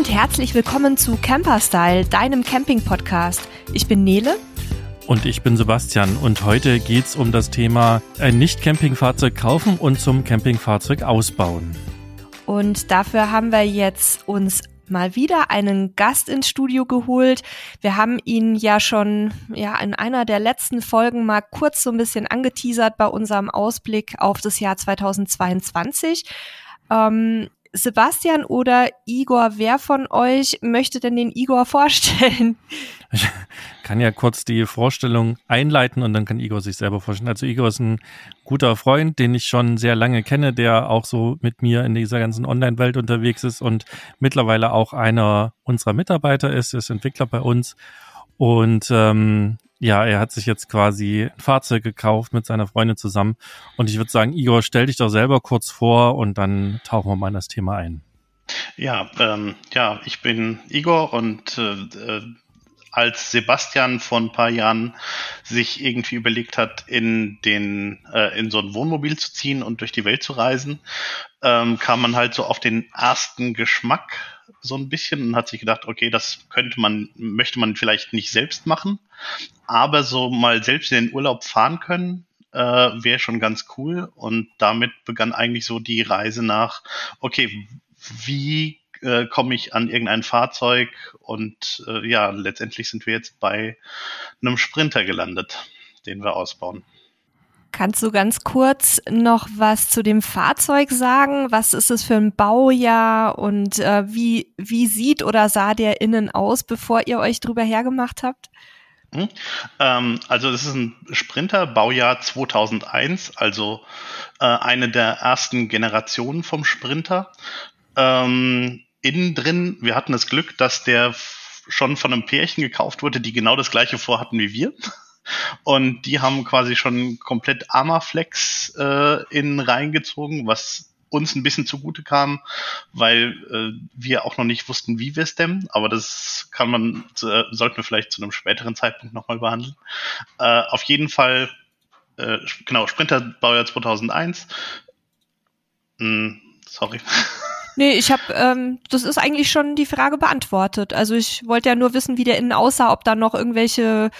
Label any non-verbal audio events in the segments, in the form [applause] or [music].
und herzlich willkommen zu Camperstyle, deinem Camping-Podcast. Ich bin Nele. Und ich bin Sebastian und heute geht's um das Thema ein Nicht-Campingfahrzeug kaufen und zum Campingfahrzeug ausbauen. Und dafür haben wir jetzt uns mal wieder einen Gast ins Studio geholt. Wir haben ihn ja schon ja in einer der letzten Folgen mal kurz so ein bisschen angeteasert bei unserem Ausblick auf das Jahr 2022. Ähm, Sebastian oder Igor, wer von euch möchte denn den Igor [laughs] vorstellen? Ich kann ja kurz die Vorstellung einleiten und dann kann Igor sich selber vorstellen. Also Igor ist ein guter Freund, den ich schon sehr lange kenne, der auch so mit mir in dieser ganzen Online-Welt unterwegs ist und mittlerweile auch einer unserer Mitarbeiter ist, ist Entwickler bei uns. Und ähm, ja, er hat sich jetzt quasi ein Fahrzeug gekauft mit seiner Freundin zusammen. Und ich würde sagen, Igor, stell dich doch selber kurz vor und dann tauchen wir mal in das Thema ein. Ja, ähm, ja, ich bin Igor und äh, äh, als Sebastian vor ein paar Jahren sich irgendwie überlegt hat, in den äh, in so ein Wohnmobil zu ziehen und durch die Welt zu reisen, ähm, kam man halt so auf den ersten Geschmack so ein bisschen und hat sich gedacht, okay, das könnte man, möchte man vielleicht nicht selbst machen, aber so mal selbst in den Urlaub fahren können, äh, wäre schon ganz cool. Und damit begann eigentlich so die Reise nach, okay, wie äh, komme ich an irgendein Fahrzeug? Und äh, ja, letztendlich sind wir jetzt bei einem Sprinter gelandet, den wir ausbauen. Kannst du ganz kurz noch was zu dem Fahrzeug sagen? Was ist es für ein Baujahr und äh, wie, wie sieht oder sah der innen aus, bevor ihr euch drüber hergemacht habt? Hm? Ähm, also das ist ein Sprinter, Baujahr 2001, also äh, eine der ersten Generationen vom Sprinter. Ähm, innen drin, wir hatten das Glück, dass der schon von einem Pärchen gekauft wurde, die genau das gleiche vorhatten wie wir. Und die haben quasi schon komplett Armaflex äh, innen reingezogen, was uns ein bisschen zugute kam, weil äh, wir auch noch nicht wussten, wie wir es dämmen, aber das kann man, äh, sollten wir vielleicht zu einem späteren Zeitpunkt nochmal behandeln. Äh, auf jeden Fall, äh, genau, Sprinter Baujahr 2001. Hm, sorry. [laughs] Nee, ich habe, ähm, das ist eigentlich schon die Frage beantwortet. Also ich wollte ja nur wissen, wie der innen aussah, ob da noch irgendwelche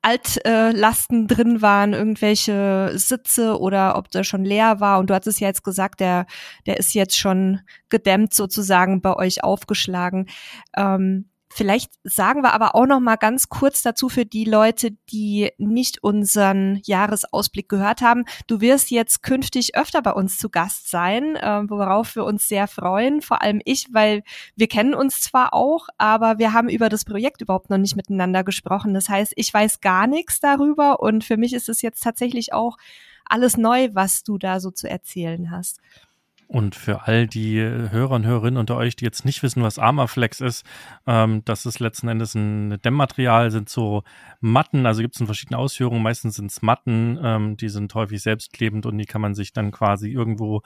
Altlasten äh, drin waren, irgendwelche Sitze oder ob der schon leer war. Und du hattest ja jetzt gesagt, der, der ist jetzt schon gedämmt sozusagen bei euch aufgeschlagen. Ähm, Vielleicht sagen wir aber auch noch mal ganz kurz dazu für die Leute, die nicht unseren Jahresausblick gehört haben. Du wirst jetzt künftig öfter bei uns zu Gast sein, äh, worauf wir uns sehr freuen. Vor allem ich, weil wir kennen uns zwar auch, aber wir haben über das Projekt überhaupt noch nicht miteinander gesprochen. Das heißt, ich weiß gar nichts darüber und für mich ist es jetzt tatsächlich auch alles neu, was du da so zu erzählen hast. Und für all die Hörer und Hörerinnen unter euch, die jetzt nicht wissen, was Armaflex ist, ähm, das ist letzten Endes ein Dämmmaterial, sind so Matten, also gibt es in verschiedenen Ausführungen, meistens sind es Matten, ähm, die sind häufig selbstklebend und die kann man sich dann quasi irgendwo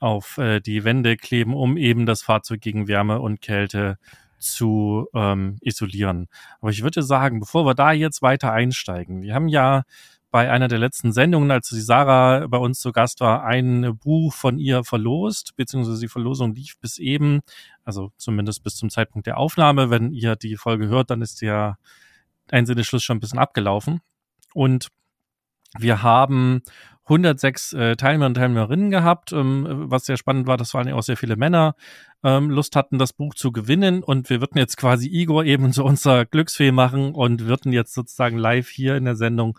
auf äh, die Wände kleben, um eben das Fahrzeug gegen Wärme und Kälte zu ähm, isolieren. Aber ich würde sagen, bevor wir da jetzt weiter einsteigen, wir haben ja bei einer der letzten Sendungen, als die Sarah bei uns zu Gast war, ein Buch von ihr verlost, beziehungsweise die Verlosung lief bis eben, also zumindest bis zum Zeitpunkt der Aufnahme. Wenn ihr die Folge hört, dann ist der Einsinneschluss schon ein bisschen abgelaufen. Und wir haben 106 äh, Teilnehmer und Teilnehmerinnen gehabt, ähm, was sehr spannend war, dass vor allem auch sehr viele Männer ähm, Lust hatten, das Buch zu gewinnen. Und wir würden jetzt quasi Igor eben so unser Glücksfee machen und würden jetzt sozusagen live hier in der Sendung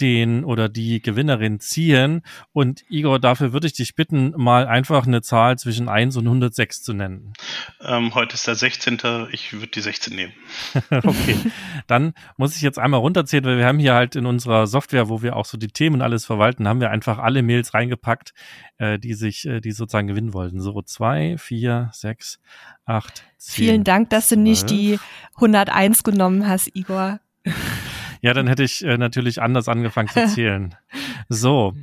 den oder die Gewinnerin ziehen. Und Igor, dafür würde ich dich bitten, mal einfach eine Zahl zwischen 1 und 106 zu nennen. Ähm, heute ist der 16. Ich würde die 16 nehmen. [laughs] okay. Dann muss ich jetzt einmal runterzählen, weil wir haben hier halt in unserer Software, wo wir auch so die Themen alles verwalten, haben wir einfach alle Mails reingepackt, äh, die sich, äh, die sozusagen gewinnen wollten. So zwei, vier, sechs, acht, zehn. Vielen Dank, dass 12. du nicht die 101 genommen hast, Igor. [laughs] Ja, dann hätte ich äh, natürlich anders angefangen zu zählen. [laughs] so,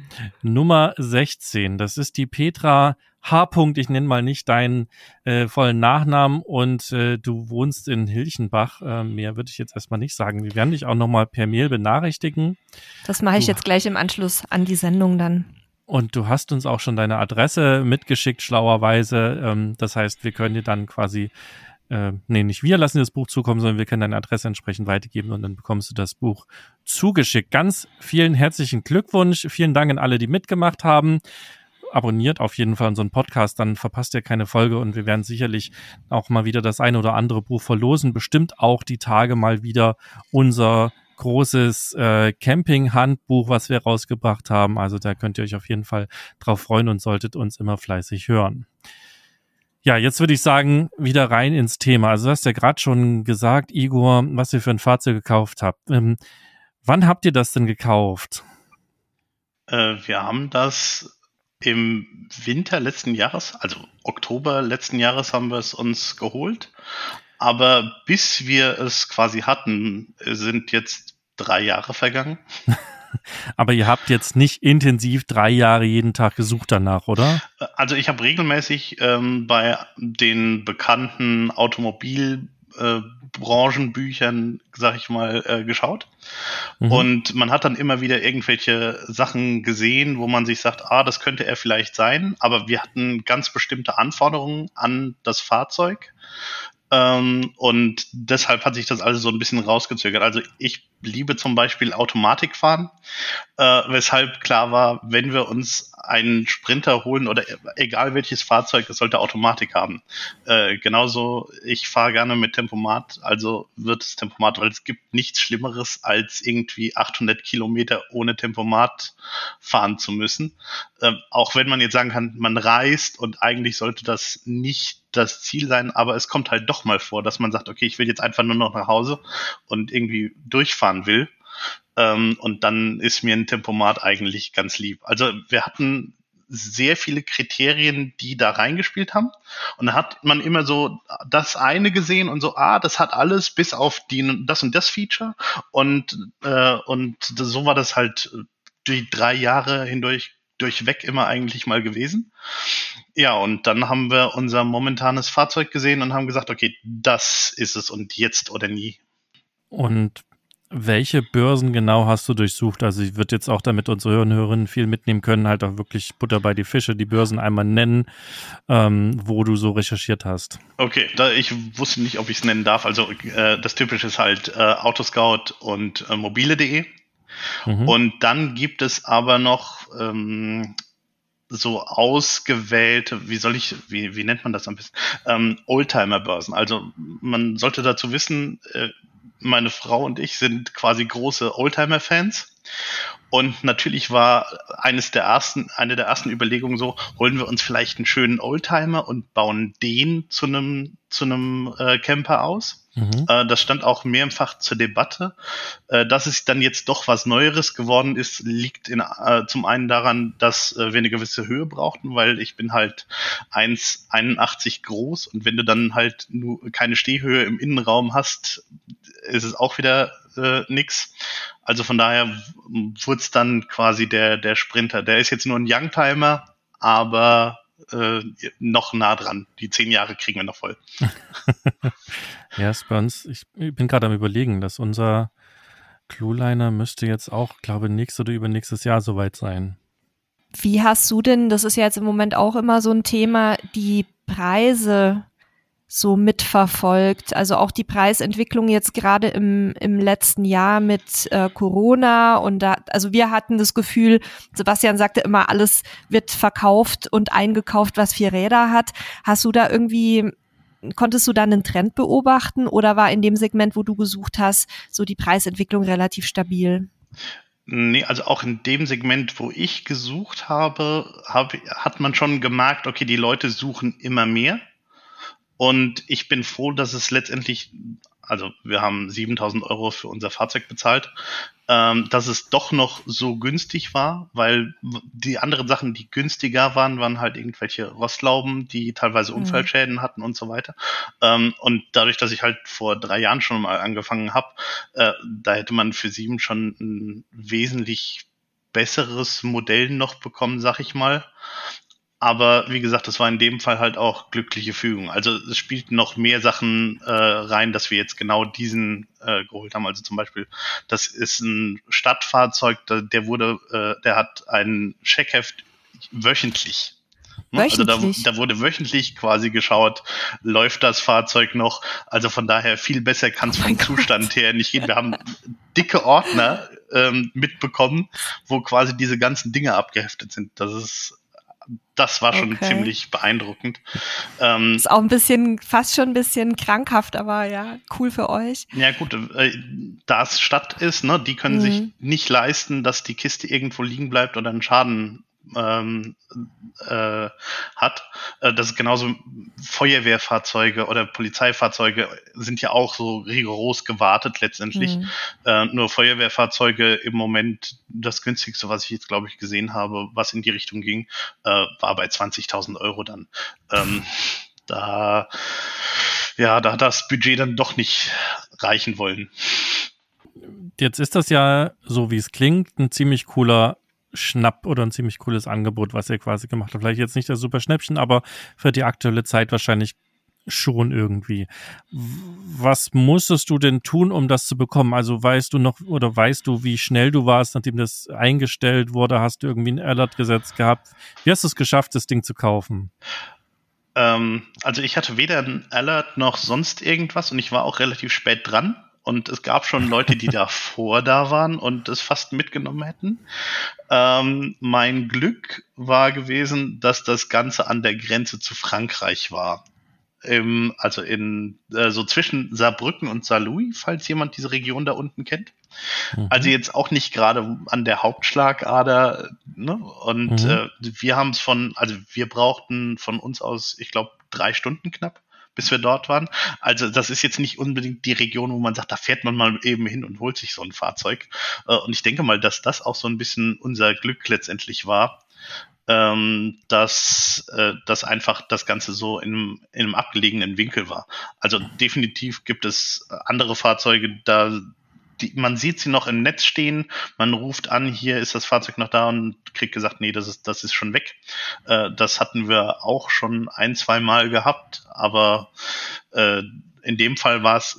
Nummer 16, das ist die Petra H. -Punkt. Ich nenne mal nicht deinen äh, vollen Nachnamen und äh, du wohnst in Hilchenbach. Äh, mehr würde ich jetzt erstmal nicht sagen. Wir werden dich auch nochmal per Mail benachrichtigen. Das mache ich du, jetzt gleich im Anschluss an die Sendung dann. Und du hast uns auch schon deine Adresse mitgeschickt, schlauerweise. Ähm, das heißt, wir können dir dann quasi äh, nee, nicht wir lassen dir das Buch zukommen, sondern wir können deine Adresse entsprechend weitergeben und dann bekommst du das Buch zugeschickt. Ganz vielen herzlichen Glückwunsch. Vielen Dank an alle, die mitgemacht haben. Abonniert auf jeden Fall unseren Podcast, dann verpasst ihr keine Folge und wir werden sicherlich auch mal wieder das eine oder andere Buch verlosen. Bestimmt auch die Tage mal wieder unser großes äh, Camping-Handbuch, was wir rausgebracht haben. Also da könnt ihr euch auf jeden Fall drauf freuen und solltet uns immer fleißig hören. Ja, jetzt würde ich sagen, wieder rein ins Thema. Also du hast ja gerade schon gesagt, Igor, was ihr für ein Fahrzeug gekauft habt. Ähm, wann habt ihr das denn gekauft? Äh, wir haben das im Winter letzten Jahres, also Oktober letzten Jahres haben wir es uns geholt. Aber bis wir es quasi hatten, sind jetzt drei Jahre vergangen. [laughs] Aber ihr habt jetzt nicht intensiv drei Jahre jeden Tag gesucht danach, oder? Also ich habe regelmäßig ähm, bei den bekannten Automobilbranchenbüchern, äh, sag ich mal, äh, geschaut. Mhm. Und man hat dann immer wieder irgendwelche Sachen gesehen, wo man sich sagt, ah, das könnte er vielleicht sein. Aber wir hatten ganz bestimmte Anforderungen an das Fahrzeug. Ähm, und deshalb hat sich das alles so ein bisschen rausgezögert. Also ich liebe zum Beispiel Automatikfahren, äh, weshalb klar war, wenn wir uns einen Sprinter holen oder egal welches Fahrzeug, es sollte Automatik haben. Äh, genauso, ich fahre gerne mit Tempomat, also wird es Tempomat, weil es gibt nichts Schlimmeres, als irgendwie 800 Kilometer ohne Tempomat fahren zu müssen. Äh, auch wenn man jetzt sagen kann, man reist und eigentlich sollte das nicht das Ziel sein, aber es kommt halt doch mal vor, dass man sagt, okay, ich will jetzt einfach nur noch nach Hause und irgendwie durchfahren will. Ähm, und dann ist mir ein Tempomat eigentlich ganz lieb. Also wir hatten sehr viele Kriterien, die da reingespielt haben. Und da hat man immer so das eine gesehen und so, ah, das hat alles bis auf die, das und das Feature. Und, äh, und so war das halt die drei Jahre hindurch durchweg immer eigentlich mal gewesen. Ja, und dann haben wir unser momentanes Fahrzeug gesehen und haben gesagt, okay, das ist es und jetzt oder nie. Und welche Börsen genau hast du durchsucht? Also ich würde jetzt auch, damit unsere Hörer und Hörerinnen viel mitnehmen können, halt auch wirklich Butter bei die Fische, die Börsen einmal nennen, ähm, wo du so recherchiert hast. Okay, da ich wusste nicht, ob ich es nennen darf. Also äh, das Typische ist halt äh, Autoscout und äh, mobile.de. Mhm. Und dann gibt es aber noch ähm, so ausgewählte, wie soll ich, wie, wie nennt man das am besten? Ähm, Oldtimer-Börsen. Also man sollte dazu wissen, äh, meine Frau und ich sind quasi große Oldtimer-Fans. Und natürlich war eines der ersten, eine der ersten Überlegungen so, holen wir uns vielleicht einen schönen Oldtimer und bauen den zu einem, zu einem äh, Camper aus. Mhm. Äh, das stand auch mehrfach zur Debatte. Äh, dass es dann jetzt doch was Neueres geworden ist, liegt in, äh, zum einen daran, dass äh, wir eine gewisse Höhe brauchten, weil ich bin halt 1,81 groß und wenn du dann halt nur keine Stehhöhe im Innenraum hast, ist es auch wieder äh, nix. Also von daher wurde es dann quasi der, der Sprinter. Der ist jetzt nur ein Youngtimer, aber äh, noch nah dran. Die zehn Jahre kriegen wir noch voll. [laughs] ja, Spons, ich bin gerade am überlegen, dass unser Clueliner müsste jetzt auch, glaube ich, nächstes oder übernächstes Jahr soweit sein. Wie hast du denn, das ist ja jetzt im Moment auch immer so ein Thema, die Preise so mitverfolgt. Also auch die Preisentwicklung jetzt gerade im, im letzten Jahr mit äh, Corona und da, also wir hatten das Gefühl, Sebastian sagte immer, alles wird verkauft und eingekauft, was vier Räder hat. Hast du da irgendwie, konntest du da einen Trend beobachten oder war in dem Segment, wo du gesucht hast, so die Preisentwicklung relativ stabil? Nee, also auch in dem Segment, wo ich gesucht habe, hab, hat man schon gemerkt, okay, die Leute suchen immer mehr. Und ich bin froh, dass es letztendlich, also wir haben 7000 Euro für unser Fahrzeug bezahlt, ähm, dass es doch noch so günstig war, weil die anderen Sachen, die günstiger waren, waren halt irgendwelche Rostlauben, die teilweise mhm. Unfallschäden mhm. hatten und so weiter. Ähm, und dadurch, dass ich halt vor drei Jahren schon mal angefangen habe, äh, da hätte man für sieben schon ein wesentlich besseres Modell noch bekommen, sag ich mal. Aber wie gesagt, das war in dem Fall halt auch glückliche Fügung. Also es spielten noch mehr Sachen äh, rein, dass wir jetzt genau diesen äh, geholt haben. Also zum Beispiel, das ist ein Stadtfahrzeug, der, wurde, äh, der hat ein Checkheft wöchentlich. Ne? Also da, da, wurde wöchentlich quasi geschaut, läuft das Fahrzeug noch. Also von daher viel besser kann es oh vom Gott. Zustand her nicht gehen. Wir haben dicke Ordner ähm, mitbekommen, wo quasi diese ganzen Dinge abgeheftet sind. Das ist das war schon okay. ziemlich beeindruckend. Ähm, ist auch ein bisschen, fast schon ein bisschen krankhaft, aber ja, cool für euch. Ja gut, äh, da es Stadt ist, ne, die können mhm. sich nicht leisten, dass die Kiste irgendwo liegen bleibt oder einen Schaden ähm, äh, hat. Äh, das ist genauso Feuerwehrfahrzeuge oder Polizeifahrzeuge sind ja auch so rigoros gewartet letztendlich. Mhm. Äh, nur Feuerwehrfahrzeuge im Moment das günstigste, was ich jetzt glaube ich gesehen habe, was in die Richtung ging, äh, war bei 20.000 Euro dann. Ähm, da ja, da hat das Budget dann doch nicht reichen wollen. Jetzt ist das ja, so wie es klingt, ein ziemlich cooler Schnapp oder ein ziemlich cooles Angebot, was ihr quasi gemacht habt. Vielleicht jetzt nicht das super Schnäppchen, aber für die aktuelle Zeit wahrscheinlich schon irgendwie. Was musstest du denn tun, um das zu bekommen? Also weißt du noch oder weißt du, wie schnell du warst, nachdem das eingestellt wurde? Hast du irgendwie ein Alert gesetzt gehabt? Wie hast du es geschafft, das Ding zu kaufen? Ähm, also ich hatte weder ein Alert noch sonst irgendwas und ich war auch relativ spät dran und es gab schon Leute, die [laughs] davor da waren und es fast mitgenommen hätten. Ähm, mein Glück war gewesen, dass das Ganze an der Grenze zu Frankreich war. Im, also in äh, so zwischen Saarbrücken und Saarlouis, falls jemand diese Region da unten kennt. Mhm. Also jetzt auch nicht gerade an der Hauptschlagader. Ne? Und mhm. äh, wir haben es von, also wir brauchten von uns aus, ich glaube, drei Stunden knapp bis wir dort waren. Also das ist jetzt nicht unbedingt die Region, wo man sagt, da fährt man mal eben hin und holt sich so ein Fahrzeug. Äh, und ich denke mal, dass das auch so ein bisschen unser Glück letztendlich war, ähm, dass äh, das einfach das Ganze so in, in einem abgelegenen Winkel war. Also definitiv gibt es andere Fahrzeuge, da die, man sieht sie noch im Netz stehen, man ruft an, hier ist das Fahrzeug noch da und kriegt gesagt, nee, das ist, das ist schon weg. Äh, das hatten wir auch schon ein, zwei Mal gehabt, aber äh, in dem Fall war es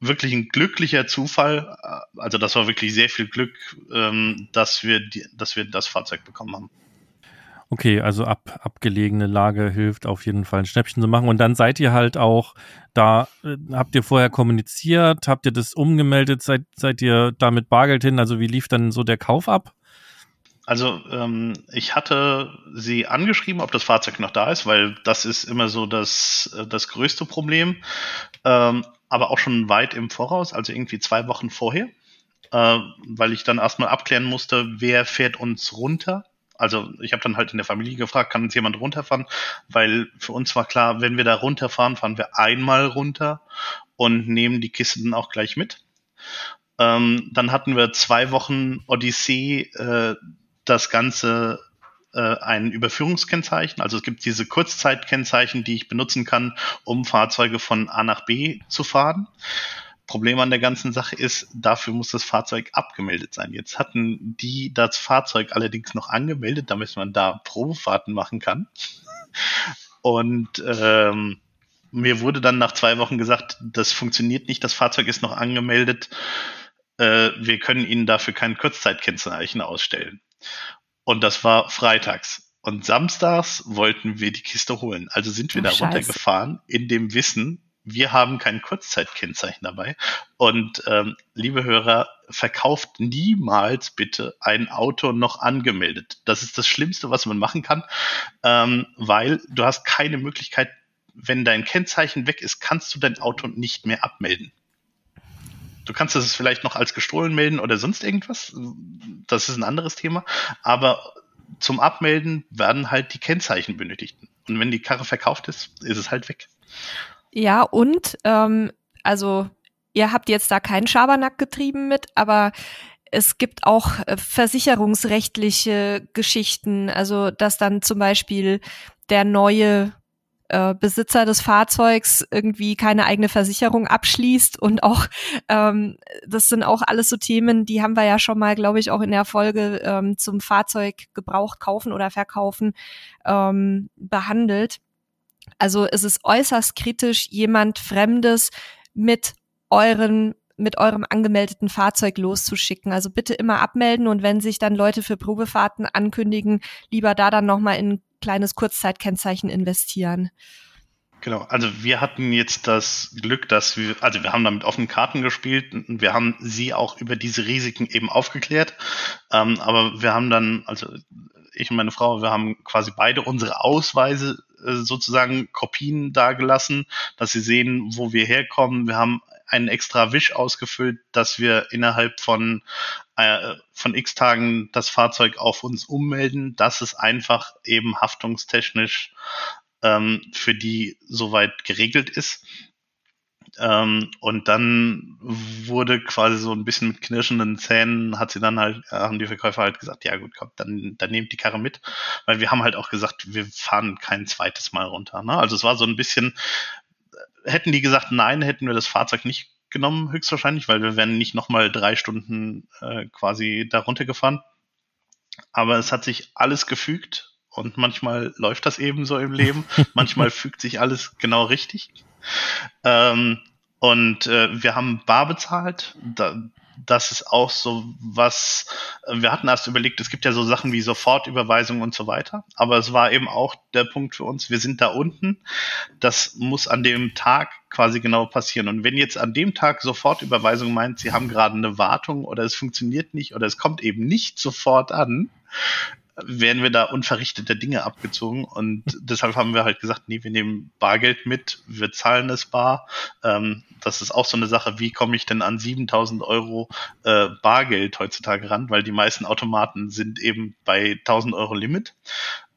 wirklich ein glücklicher Zufall. Also das war wirklich sehr viel Glück, ähm, dass wir, die, dass wir das Fahrzeug bekommen haben. Okay, also ab, abgelegene Lage hilft auf jeden Fall ein Schnäppchen zu machen. Und dann seid ihr halt auch da, äh, habt ihr vorher kommuniziert, habt ihr das umgemeldet, seid, seid ihr da mit Bargeld hin? Also wie lief dann so der Kauf ab? Also ähm, ich hatte sie angeschrieben, ob das Fahrzeug noch da ist, weil das ist immer so das, äh, das größte Problem. Ähm, aber auch schon weit im Voraus, also irgendwie zwei Wochen vorher, äh, weil ich dann erstmal abklären musste, wer fährt uns runter also ich habe dann halt in der Familie gefragt, kann uns jemand runterfahren? Weil für uns war klar, wenn wir da runterfahren, fahren wir einmal runter und nehmen die Kisten auch gleich mit. Ähm, dann hatten wir zwei Wochen Odyssee, äh, das Ganze äh, ein Überführungskennzeichen. Also es gibt diese Kurzzeitkennzeichen, die ich benutzen kann, um Fahrzeuge von A nach B zu fahren. Problem an der ganzen Sache ist, dafür muss das Fahrzeug abgemeldet sein. Jetzt hatten die das Fahrzeug allerdings noch angemeldet, damit man da Probefahrten machen kann. Und ähm, mir wurde dann nach zwei Wochen gesagt, das funktioniert nicht, das Fahrzeug ist noch angemeldet, äh, wir können Ihnen dafür kein Kurzzeitkennzeichen ausstellen. Und das war freitags. Und samstags wollten wir die Kiste holen. Also sind wir oh, da Scheiße. runtergefahren in dem Wissen, wir haben kein Kurzzeitkennzeichen dabei. Und ähm, liebe Hörer, verkauft niemals bitte ein Auto noch angemeldet. Das ist das Schlimmste, was man machen kann, ähm, weil du hast keine Möglichkeit, wenn dein Kennzeichen weg ist, kannst du dein Auto nicht mehr abmelden. Du kannst es vielleicht noch als gestohlen melden oder sonst irgendwas. Das ist ein anderes Thema. Aber zum Abmelden werden halt die Kennzeichen benötigt. Und wenn die Karre verkauft ist, ist es halt weg. Ja, und ähm, also ihr habt jetzt da keinen Schabernack getrieben mit, aber es gibt auch äh, versicherungsrechtliche Geschichten, also dass dann zum Beispiel der neue äh, Besitzer des Fahrzeugs irgendwie keine eigene Versicherung abschließt und auch ähm, das sind auch alles so Themen, die haben wir ja schon mal, glaube ich, auch in der Folge ähm, zum Fahrzeug gebraucht kaufen oder verkaufen ähm, behandelt. Also es ist äußerst kritisch, jemand Fremdes mit euren mit eurem angemeldeten Fahrzeug loszuschicken. Also bitte immer abmelden und wenn sich dann Leute für Probefahrten ankündigen, lieber da dann nochmal in kleines Kurzzeitkennzeichen investieren. Genau, also wir hatten jetzt das Glück, dass wir, also wir haben damit offenen Karten gespielt und wir haben sie auch über diese Risiken eben aufgeklärt. Ähm, aber wir haben dann, also ich und meine Frau, wir haben quasi beide unsere Ausweise sozusagen Kopien dagelassen, dass sie sehen, wo wir herkommen. Wir haben einen extra Wisch ausgefüllt, dass wir innerhalb von, äh, von x Tagen das Fahrzeug auf uns ummelden, dass es einfach eben haftungstechnisch ähm, für die soweit geregelt ist. Ähm, und dann wurde quasi so ein bisschen mit knirschenden Zähnen, hat sie dann halt, äh, haben die Verkäufer halt gesagt, ja gut, komm, dann, dann nehmt die Karre mit. Weil wir haben halt auch gesagt, wir fahren kein zweites Mal runter. Ne? Also es war so ein bisschen, hätten die gesagt, nein, hätten wir das Fahrzeug nicht genommen, höchstwahrscheinlich, weil wir wären nicht nochmal drei Stunden äh, quasi da runtergefahren. Aber es hat sich alles gefügt und manchmal läuft das eben so im Leben. [laughs] manchmal fügt sich alles genau richtig. Ähm, und äh, wir haben bar bezahlt. Da, das ist auch so was, wir hatten erst überlegt, es gibt ja so Sachen wie Sofortüberweisung und so weiter, aber es war eben auch der Punkt für uns, wir sind da unten, das muss an dem Tag quasi genau passieren. Und wenn jetzt an dem Tag Sofortüberweisung meint, Sie haben gerade eine Wartung oder es funktioniert nicht oder es kommt eben nicht sofort an, werden wir da unverrichtete Dinge abgezogen und [laughs] deshalb haben wir halt gesagt, nee, wir nehmen Bargeld mit, wir zahlen es bar. Ähm, das ist auch so eine Sache, wie komme ich denn an 7000 Euro äh, Bargeld heutzutage ran, weil die meisten Automaten sind eben bei 1000 Euro Limit.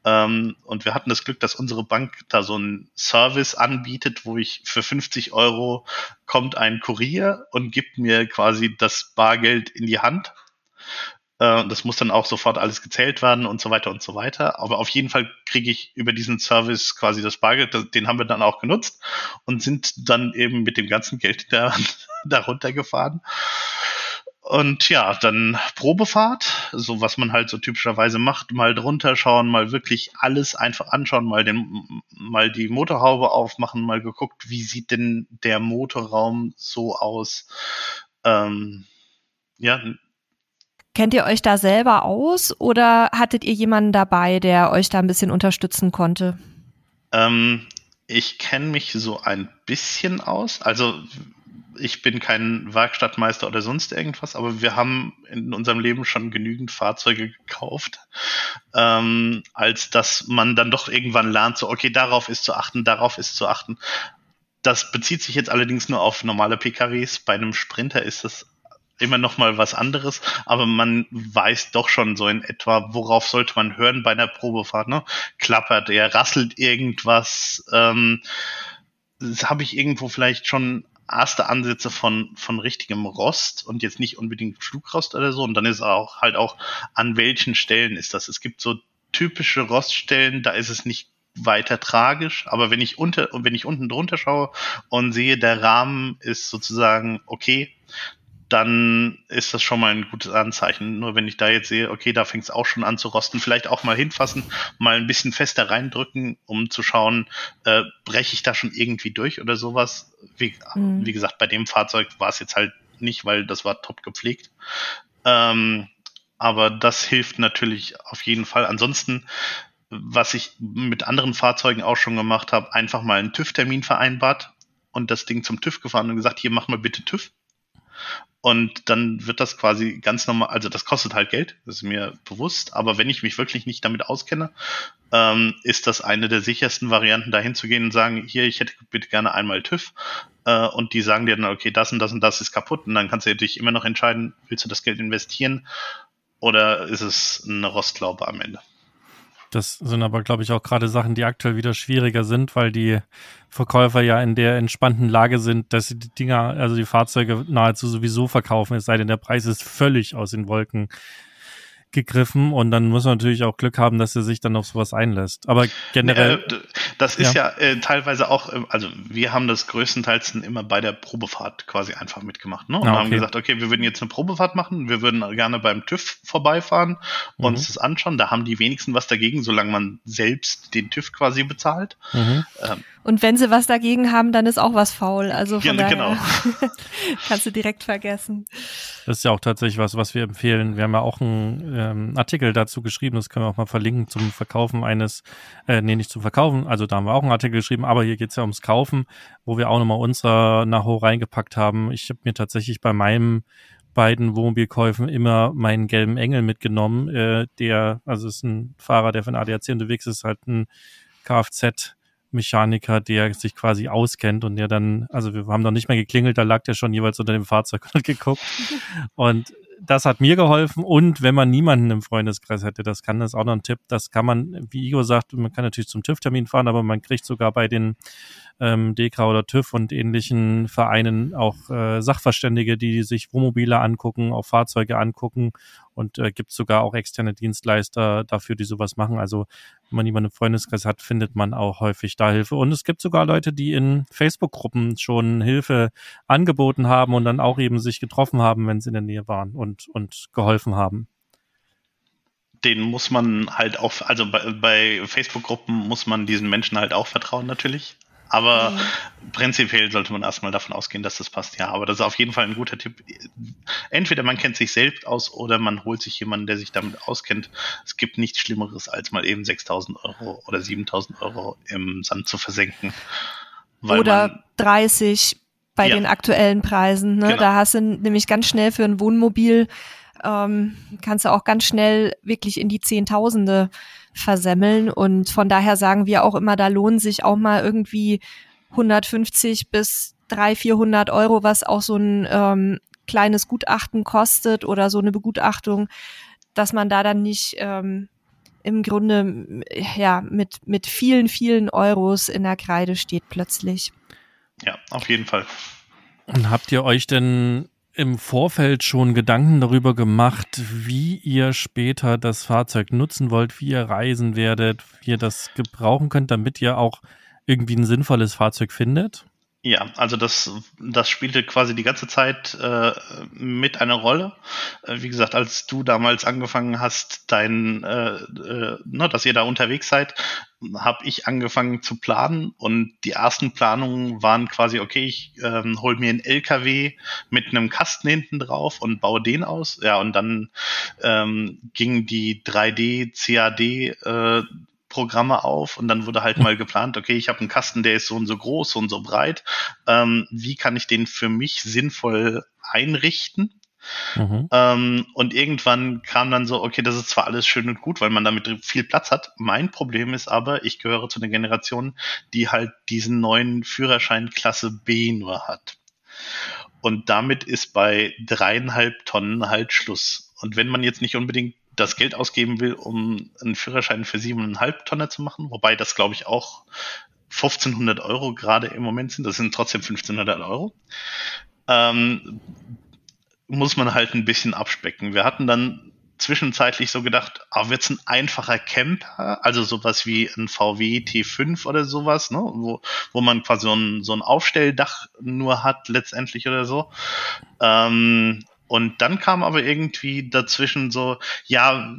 Ähm, und wir hatten das Glück, dass unsere Bank da so einen Service anbietet, wo ich für 50 Euro kommt ein Kurier und gibt mir quasi das Bargeld in die Hand das muss dann auch sofort alles gezählt werden und so weiter und so weiter. Aber auf jeden Fall kriege ich über diesen Service quasi das Bargeld, den haben wir dann auch genutzt und sind dann eben mit dem ganzen Geld da, [laughs] da runtergefahren. Und ja, dann Probefahrt, so was man halt so typischerweise macht, mal drunter schauen, mal wirklich alles einfach anschauen, mal den, mal die Motorhaube aufmachen, mal geguckt, wie sieht denn der Motorraum so aus. Ähm, ja, Kennt ihr euch da selber aus oder hattet ihr jemanden dabei, der euch da ein bisschen unterstützen konnte? Ähm, ich kenne mich so ein bisschen aus. Also ich bin kein Werkstattmeister oder sonst irgendwas, aber wir haben in unserem Leben schon genügend Fahrzeuge gekauft, ähm, als dass man dann doch irgendwann lernt, so, okay, darauf ist zu achten, darauf ist zu achten. Das bezieht sich jetzt allerdings nur auf normale PKWs. Bei einem Sprinter ist das immer noch mal was anderes, aber man weiß doch schon so in etwa, worauf sollte man hören bei einer Probefahrt. Ne? Klappert er, rasselt irgendwas? Ähm, habe ich irgendwo vielleicht schon erste Ansätze von, von richtigem Rost und jetzt nicht unbedingt Flugrost oder so. Und dann ist auch halt auch, an welchen Stellen ist das? Es gibt so typische Roststellen, da ist es nicht weiter tragisch, aber wenn ich unter, wenn ich unten drunter schaue und sehe, der Rahmen ist sozusagen okay, dann ist das schon mal ein gutes Anzeichen. Nur wenn ich da jetzt sehe, okay, da fängt es auch schon an zu rosten, vielleicht auch mal hinfassen, mal ein bisschen fester reindrücken, um zu schauen, äh, breche ich da schon irgendwie durch oder sowas. Wie, mhm. wie gesagt, bei dem Fahrzeug war es jetzt halt nicht, weil das war top gepflegt. Ähm, aber das hilft natürlich auf jeden Fall. Ansonsten, was ich mit anderen Fahrzeugen auch schon gemacht habe, einfach mal einen TÜV-Termin vereinbart und das Ding zum TÜV gefahren und gesagt, hier mach mal bitte TÜV und dann wird das quasi ganz normal, also das kostet halt Geld, das ist mir bewusst, aber wenn ich mich wirklich nicht damit auskenne, ähm, ist das eine der sichersten Varianten, dahin zu gehen und sagen, hier, ich hätte bitte gerne einmal TÜV äh, und die sagen dir dann, okay, das und das und das ist kaputt und dann kannst du dich immer noch entscheiden, willst du das Geld investieren oder ist es eine Rostlaube am Ende? Das sind aber, glaube ich, auch gerade Sachen, die aktuell wieder schwieriger sind, weil die Verkäufer ja in der entspannten Lage sind, dass sie die Dinger, also die Fahrzeuge nahezu sowieso verkaufen, es sei denn, der Preis ist völlig aus den Wolken gegriffen und dann muss man natürlich auch Glück haben, dass er sich dann auf sowas einlässt. Aber generell. Äh, das ist ja, ja äh, teilweise auch, äh, also wir haben das größtenteils immer bei der Probefahrt quasi einfach mitgemacht. Ne? Und ah, okay. haben gesagt, okay, wir würden jetzt eine Probefahrt machen, wir würden gerne beim TÜV vorbeifahren und mhm. uns das anschauen. Da haben die wenigsten was dagegen, solange man selbst den TÜV quasi bezahlt. Mhm. Ähm, Und wenn sie was dagegen haben, dann ist auch was faul. Also von Ja, daher genau. [laughs] kannst du direkt vergessen. Das ist ja auch tatsächlich was, was wir empfehlen. Wir haben ja auch einen ähm, Artikel dazu geschrieben, das können wir auch mal verlinken zum Verkaufen eines, äh, nee, nicht zum Verkaufen, also da haben wir auch einen Artikel geschrieben, aber hier geht's ja ums Kaufen, wo wir auch nochmal unser Naho reingepackt haben. Ich habe mir tatsächlich bei meinem beiden Wohnmobilkäufen immer meinen gelben Engel mitgenommen, äh, der, also ist ein Fahrer, der von ADAC unterwegs ist, halt ein Kfz-Mechaniker, der sich quasi auskennt und der dann, also wir haben noch nicht mehr geklingelt, da lag der schon jeweils unter dem Fahrzeug und geguckt. [laughs] Und das hat mir geholfen und wenn man niemanden im Freundeskreis hätte, das kann das ist auch noch ein Tipp, das kann man, wie Igor sagt, man kann natürlich zum TÜV-Termin fahren, aber man kriegt sogar bei den ähm, DEKRA oder TÜV und ähnlichen Vereinen auch äh, Sachverständige, die sich Wohnmobile angucken, auch Fahrzeuge angucken und äh, gibt sogar auch externe Dienstleister dafür, die sowas machen. Also wenn man jemanden im Freundeskreis hat, findet man auch häufig da Hilfe. Und es gibt sogar Leute, die in Facebook-Gruppen schon Hilfe angeboten haben und dann auch eben sich getroffen haben, wenn sie in der Nähe waren und, und geholfen haben. Den muss man halt auch, also bei, bei Facebook-Gruppen muss man diesen Menschen halt auch vertrauen natürlich. Aber Mhm. prinzipiell sollte man erstmal davon ausgehen, dass das passt. Ja, aber das ist auf jeden Fall ein guter Tipp. Entweder man kennt sich selbst aus oder man holt sich jemanden, der sich damit auskennt. Es gibt nichts Schlimmeres, als mal eben 6000 Euro oder 7000 Euro im Sand zu versenken. Weil Oder man, 30 bei Ja. den aktuellen Preisen. Ne? Genau. Da hast du nämlich ganz schnell für ein Wohnmobil, ähm, kannst du auch ganz schnell wirklich in die Zehntausende versemmeln. Und von daher sagen wir auch immer, da lohnen sich auch mal irgendwie 150 bis 300, 400 Euro, was auch so ein ähm, kleines Gutachten kostet oder so eine Begutachtung, dass man da dann nicht ähm, im Grunde ja mit mit vielen vielen Euros in der Kreide steht plötzlich. Ja, auf jeden Fall. Und habt ihr euch denn im Vorfeld schon Gedanken darüber gemacht, wie ihr später das Fahrzeug nutzen wollt, wie ihr reisen werdet, wie ihr das gebrauchen könnt, damit ihr auch irgendwie ein sinnvolles Fahrzeug findet? Ja, also das, das spielte quasi die ganze Zeit äh, mit einer Rolle. Äh, wie gesagt, als du damals angefangen hast, dein, äh, äh, ne, dass ihr da unterwegs seid, habe ich angefangen zu planen und die ersten Planungen waren quasi, okay, ich ähm, hol mir einen LKW mit einem Kasten hinten drauf und baue den aus. Ja, und dann ähm, ging die 3D, CAD äh, Programme auf und dann wurde halt mal [laughs] geplant, okay, ich habe einen Kasten, der ist so und so groß, so und so breit. Ähm, wie kann ich den für mich sinnvoll einrichten? Mhm. Ähm, und irgendwann kam dann so, okay, das ist zwar alles schön und gut, weil man damit viel Platz hat. Mein Problem ist aber, ich gehöre zu einer Generation, die halt diesen neuen Führerschein Klasse B nur hat. Und damit ist bei dreieinhalb Tonnen halt Schluss. Und wenn man jetzt nicht unbedingt das Geld ausgeben will, um einen Führerschein für siebeneinhalb Tonner zu machen, wobei das glaube ich auch 1500 Euro gerade im Moment sind, das sind trotzdem 1500 Euro, ähm, muss man halt ein bisschen abspecken. Wir hatten dann zwischenzeitlich so gedacht, ah, wird's ein einfacher Camper, also sowas wie ein VW T5 oder sowas, ne, wo, wo man quasi so ein, so ein Aufstelldach nur hat letztendlich oder so. Ähm, und dann kam aber irgendwie dazwischen so, ja,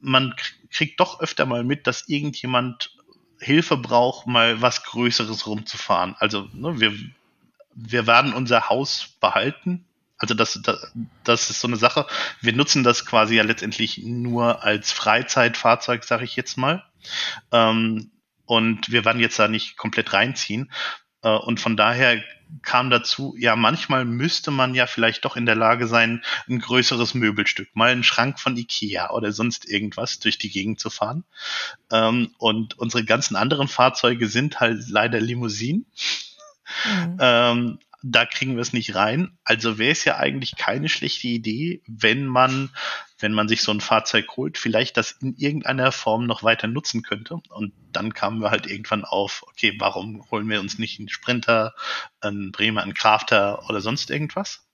man kriegt doch öfter mal mit, dass irgendjemand Hilfe braucht, mal was Größeres rumzufahren. Also ne, wir, wir werden unser Haus behalten. Also das, das, das ist so eine Sache. Wir nutzen das quasi ja letztendlich nur als Freizeitfahrzeug, sage ich jetzt mal. Ähm, und wir werden jetzt da nicht komplett reinziehen. Äh, und von daher kam dazu, ja, manchmal müsste man ja vielleicht doch in der Lage sein, ein größeres Möbelstück, mal einen Schrank von Ikea oder sonst irgendwas durch die Gegend zu fahren. Ähm, und unsere ganzen anderen Fahrzeuge sind halt leider Limousinen. Mhm. Ähm, da kriegen wir es nicht rein. Also wäre es ja eigentlich keine schlechte Idee, wenn man, wenn man sich so ein Fahrzeug holt, vielleicht das in irgendeiner Form noch weiter nutzen könnte. Und dann kamen wir halt irgendwann auf, okay, warum holen wir uns nicht einen Sprinter, einen Bremer, einen Crafter oder sonst irgendwas?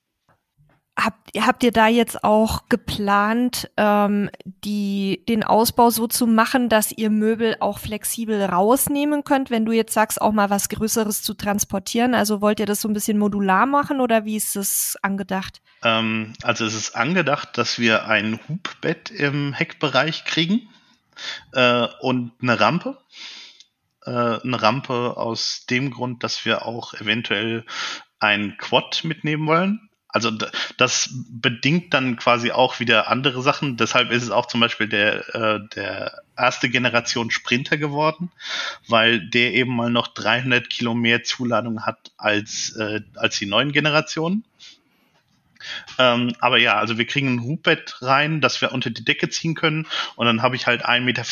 Habt, habt ihr da jetzt auch geplant, ähm, die, den Ausbau so zu machen, dass ihr Möbel auch flexibel rausnehmen könnt, wenn du jetzt sagst, auch mal was Größeres zu transportieren? Also wollt ihr das so ein bisschen modular machen oder wie ist das angedacht? Ähm, also es ist angedacht, dass wir ein Hubbett im Heckbereich kriegen äh, und eine Rampe. äh, eine Rampe aus dem Grund, dass wir auch eventuell ein Quad mitnehmen wollen. Also das bedingt dann quasi auch wieder andere Sachen. Deshalb ist es auch zum Beispiel der, äh, der erste Generation Sprinter geworden, weil der eben mal noch 300 Kilo mehr Zuladung hat als, äh, als die neuen Generationen. Ähm, aber ja, also wir kriegen ein Hubbett rein, das wir unter die Decke ziehen können und dann habe ich halt 1,50 Meter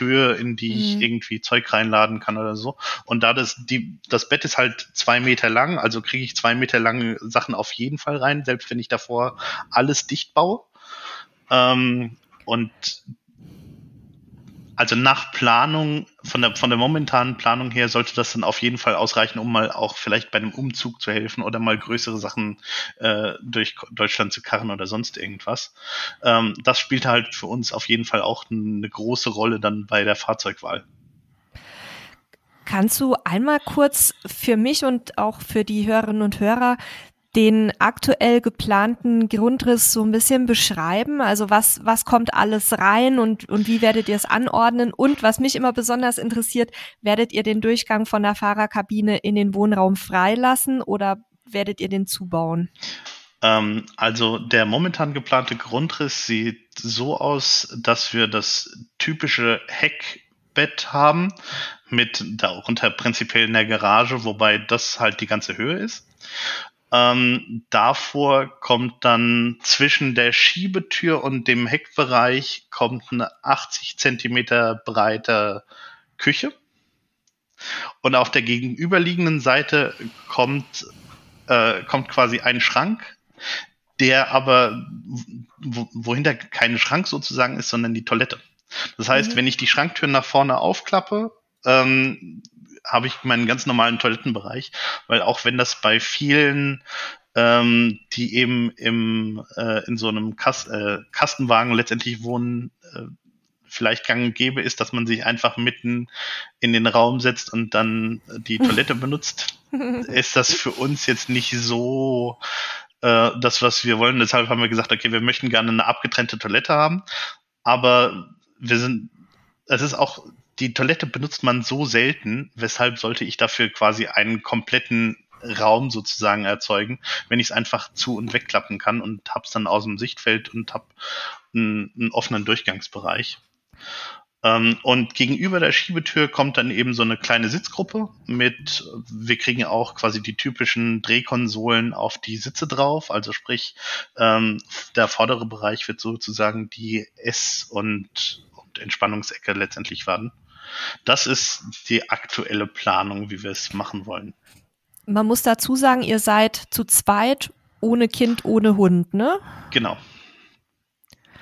Höhe, in die mhm. ich irgendwie Zeug reinladen kann oder so. Und da das, die, das Bett ist halt zwei Meter lang, also kriege ich zwei Meter lange Sachen auf jeden Fall rein, selbst wenn ich davor alles dicht baue. Ähm, und also nach Planung, von der, von der momentanen Planung her, sollte das dann auf jeden Fall ausreichen, um mal auch vielleicht bei einem Umzug zu helfen oder mal größere Sachen äh, durch Deutschland zu karren oder sonst irgendwas. Ähm, das spielt halt für uns auf jeden Fall auch eine große Rolle dann bei der Fahrzeugwahl. Kannst du einmal kurz für mich und auch für die Hörerinnen und Hörer den aktuell geplanten Grundriss so ein bisschen beschreiben? Also was, was kommt alles rein und, und wie werdet ihr es anordnen? Und was mich immer besonders interessiert, werdet ihr den Durchgang von der Fahrerkabine in den Wohnraum freilassen oder werdet ihr den zubauen? Ähm, also der momentan geplante Grundriss sieht so aus, dass wir das typische Heckbett haben mit darunter prinzipiell in der Garage, wobei das halt die ganze Höhe ist. Ähm, davor kommt dann zwischen der Schiebetür und dem Heckbereich kommt eine 80 Zentimeter breite Küche. Und auf der gegenüberliegenden Seite kommt, äh, kommt quasi ein Schrank, der aber, wo, wohinter kein Schrank sozusagen ist, sondern die Toilette. Das heißt, mhm. wenn ich die Schranktür nach vorne aufklappe, ähm, habe ich meinen ganz normalen Toilettenbereich, weil auch wenn das bei vielen ähm, die eben im, äh, in so einem Kas äh, Kastenwagen letztendlich wohnen, äh, vielleicht gang und gäbe ist, dass man sich einfach mitten in den Raum setzt und dann die [laughs] Toilette benutzt, ist das für uns jetzt nicht so äh, das, was wir wollen. Deshalb haben wir gesagt, okay, wir möchten gerne eine abgetrennte Toilette haben, aber wir sind, es ist auch die Toilette benutzt man so selten, weshalb sollte ich dafür quasi einen kompletten Raum sozusagen erzeugen, wenn ich es einfach zu und wegklappen kann und hab's dann aus dem Sichtfeld und hab einen, einen offenen Durchgangsbereich. Ähm, und gegenüber der Schiebetür kommt dann eben so eine kleine Sitzgruppe mit, wir kriegen auch quasi die typischen Drehkonsolen auf die Sitze drauf, also sprich, ähm, der vordere Bereich wird sozusagen die Ess- und, und Entspannungsecke letztendlich werden. Das ist die aktuelle Planung, wie wir es machen wollen. Man muss dazu sagen, ihr seid zu zweit, ohne Kind, ohne Hund, ne? Genau.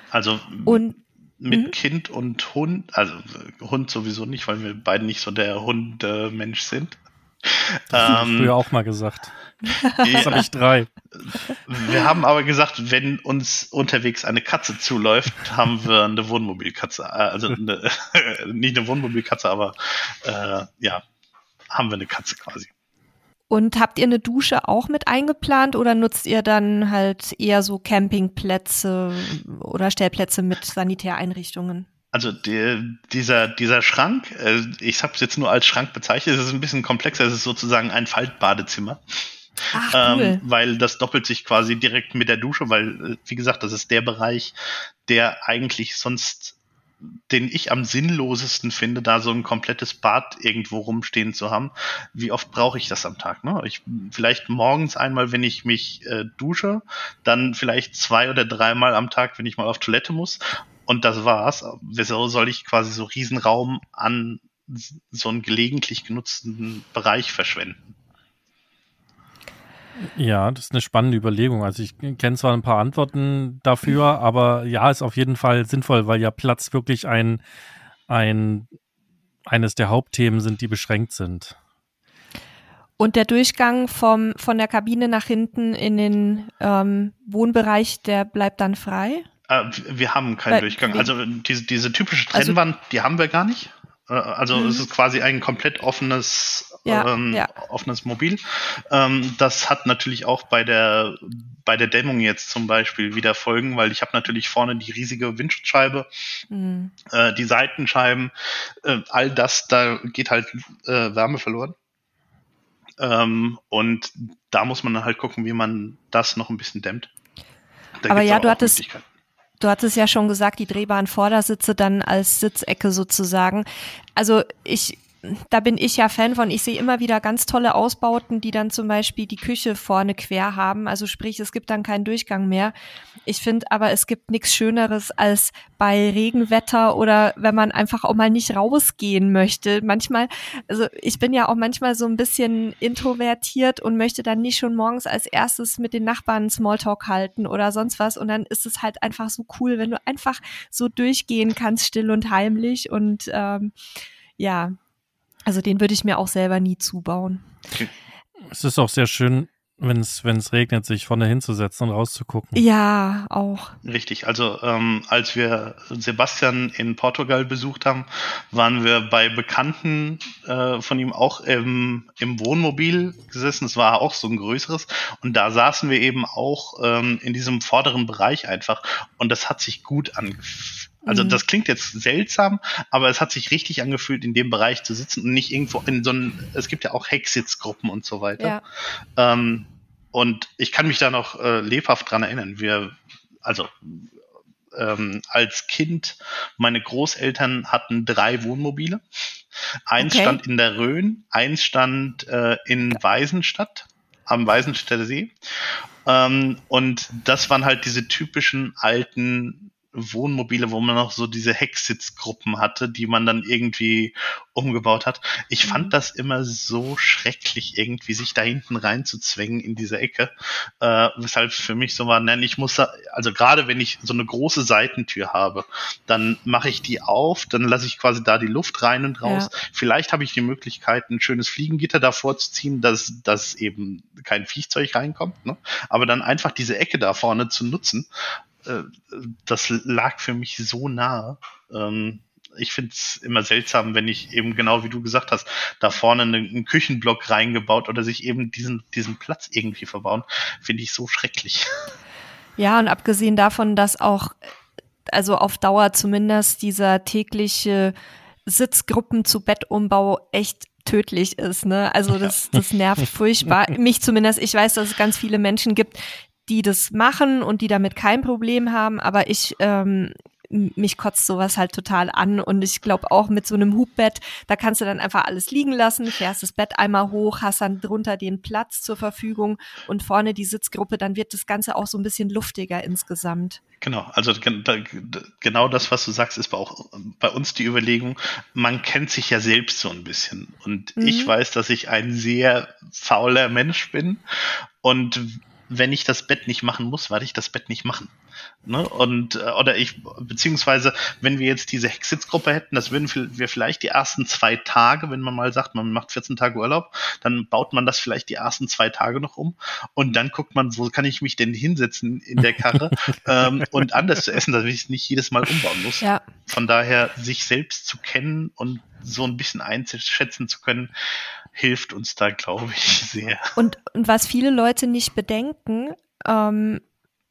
Also und, mit mh. Kind und Hund, also Hund sowieso nicht, weil wir beide nicht so der Hundemensch sind. [laughs] Das hast du ja auch mal gesagt. [laughs] Jetzt habe ich drei. Wir haben aber gesagt, wenn uns unterwegs eine Katze zuläuft, haben wir eine Wohnmobilkatze. Äh, also eine, [laughs] nicht eine Wohnmobilkatze, aber äh, ja, haben wir eine Katze quasi. Und habt ihr eine Dusche auch mit eingeplant oder nutzt ihr dann halt eher so Campingplätze oder Stellplätze mit Sanitäreinrichtungen? Also der, dieser, dieser Schrank, äh, ich habe es jetzt nur als Schrank bezeichnet, es ist ein bisschen komplexer, es ist sozusagen ein Faltbadezimmer. Ach, cool. ähm, weil das doppelt sich quasi direkt mit der Dusche, weil, äh, wie gesagt, das ist der Bereich, der eigentlich sonst den ich am sinnlosesten finde, da so ein komplettes Bad irgendwo rumstehen zu haben. Wie oft brauche ich das am Tag? Ne? Ich vielleicht morgens einmal, wenn ich mich äh, dusche, dann vielleicht zwei oder dreimal am Tag, wenn ich mal auf Toilette muss. Und das war's. Wieso soll ich quasi so Riesenraum an so einen gelegentlich genutzten Bereich verschwenden? Ja, das ist eine spannende Überlegung. Also ich kenne zwar ein paar Antworten dafür, aber ja, ist auf jeden Fall sinnvoll, weil ja Platz wirklich ein, ein eines der Hauptthemen sind, die beschränkt sind. Und der Durchgang vom, von der Kabine nach hinten in den ähm, Wohnbereich, der bleibt dann frei? Äh, wir haben keinen Weil, Durchgang. Also diese, diese typische also Trennwand, also, die haben wir gar nicht. Äh, also mhm. es ist quasi ein komplett offenes ja, ähm, ja. offenes Mobil. Ähm, das hat natürlich auch bei der bei der Dämmung jetzt zum Beispiel wieder Folgen, weil ich habe natürlich vorne die riesige Windschutzscheibe, Mhm. äh, die Seitenscheiben, äh, all das, da geht halt äh, Wärme verloren. Ähm, und da muss man dann halt gucken, wie man das noch ein bisschen dämmt. Da Aber ja, du hattest-. Du hattest ja schon gesagt, die drehbaren Vordersitze dann als Sitzecke sozusagen. Also ich, da bin ich ja Fan von. Ich sehe immer wieder ganz tolle Ausbauten, die dann zum Beispiel die Küche vorne quer haben. Also sprich, es gibt dann keinen Durchgang mehr. Ich finde aber, es gibt nichts Schöneres als bei Regenwetter oder wenn man einfach auch mal nicht rausgehen möchte. Manchmal, also ich bin ja auch manchmal so ein bisschen introvertiert und möchte dann nicht schon morgens als erstes mit den Nachbarn Smalltalk halten oder sonst was. Und dann ist es halt einfach so cool, wenn du einfach so durchgehen kannst, still und heimlich. Und ähm, ja, also den würde ich mir auch selber nie zubauen. Es ist auch sehr schön, wenn es wenn es regnet, sich vorne hinzusetzen und rauszugucken. Ja, auch. Richtig, also ähm, als wir Sebastian in Portugal besucht haben, waren wir bei Bekannten äh, von ihm auch im, im Wohnmobil gesessen. Es war auch so ein größeres. Und da saßen wir eben auch ähm, in diesem vorderen Bereich einfach. Und das hat sich gut angefühlt. Also Mhm. das klingt jetzt seltsam, aber es hat sich richtig angefühlt, in dem Bereich zu sitzen und nicht irgendwo in so einem, es gibt ja auch Hecksitzgruppen und so weiter. Ja. Ähm, und ich kann mich da noch äh, lebhaft dran erinnern. Wir, also ähm, als Kind, meine Großeltern hatten drei Wohnmobile. Eins Okay. stand in der Rhön, eins stand äh, in Weisenstadt, am Weisenstädter See. Ähm, und das waren halt diese typischen alten Wohnmobile, wo man noch so diese Hecksitzgruppen hatte, die man dann irgendwie umgebaut hat. Ich Mhm. fand das immer so schrecklich, irgendwie sich da hinten reinzuzwängen in diese Ecke. Äh, weshalb es für mich so war, nein, ich muss da, also gerade wenn ich so eine große Seitentür habe, dann mache ich die auf, dann lasse ich quasi da die Luft rein und raus. Vielleicht habe ich die Möglichkeit, ein schönes Fliegengitter davor zu ziehen, dass, dass eben kein Viechzeug reinkommt. Ne? Aber dann einfach diese Ecke da vorne zu nutzen, äh, das lag für mich so nahe. Ähm, ich finde es immer seltsam, wenn ich eben genau wie du gesagt hast, da vorne einen, einen Küchenblock reingebaut oder sich eben diesen, diesen Platz irgendwie verbauen, finde ich so schrecklich. Ja, und abgesehen davon, dass auch, also auf Dauer zumindest dieser tägliche Sitzgruppen zu Bettumbau echt tödlich ist, ne? Also das, das nervt furchtbar. [laughs] Mich zumindest, ich weiß, dass es ganz viele Menschen gibt, die das machen und die damit kein Problem haben, aber ich, ähm, mich kotzt sowas halt total an und ich glaube auch mit so einem Hubbett, da kannst du dann einfach alles liegen lassen, fährst das Bett einmal hoch, hast dann drunter den Platz zur Verfügung und vorne die Sitzgruppe, dann wird das Ganze auch so ein bisschen luftiger insgesamt. Genau, also genau das, was du sagst, ist bei auch bei uns die Überlegung, man kennt sich ja selbst so ein bisschen. Und Mhm. ich weiß, dass ich ein sehr fauler Mensch bin. Und wenn ich das Bett nicht machen muss, werde ich das Bett nicht machen. Ne? Und äh, oder ich, beziehungsweise, wenn wir jetzt diese Hecksitzgruppe hätten, das würden wir vielleicht die ersten zwei Tage, wenn man mal sagt, man macht 14 Tage Urlaub, dann baut man das vielleicht die ersten zwei Tage noch um und dann guckt man, wo kann ich mich denn hinsetzen in der Karre [laughs] ähm, und anders zu essen, damit ich es nicht jedes Mal umbauen muss. Ja, Von daher, sich selbst zu kennen und so ein bisschen einschätzen zu können, hilft uns da, glaube ich, sehr. und, und was viele Leute nicht bedenken, ähm,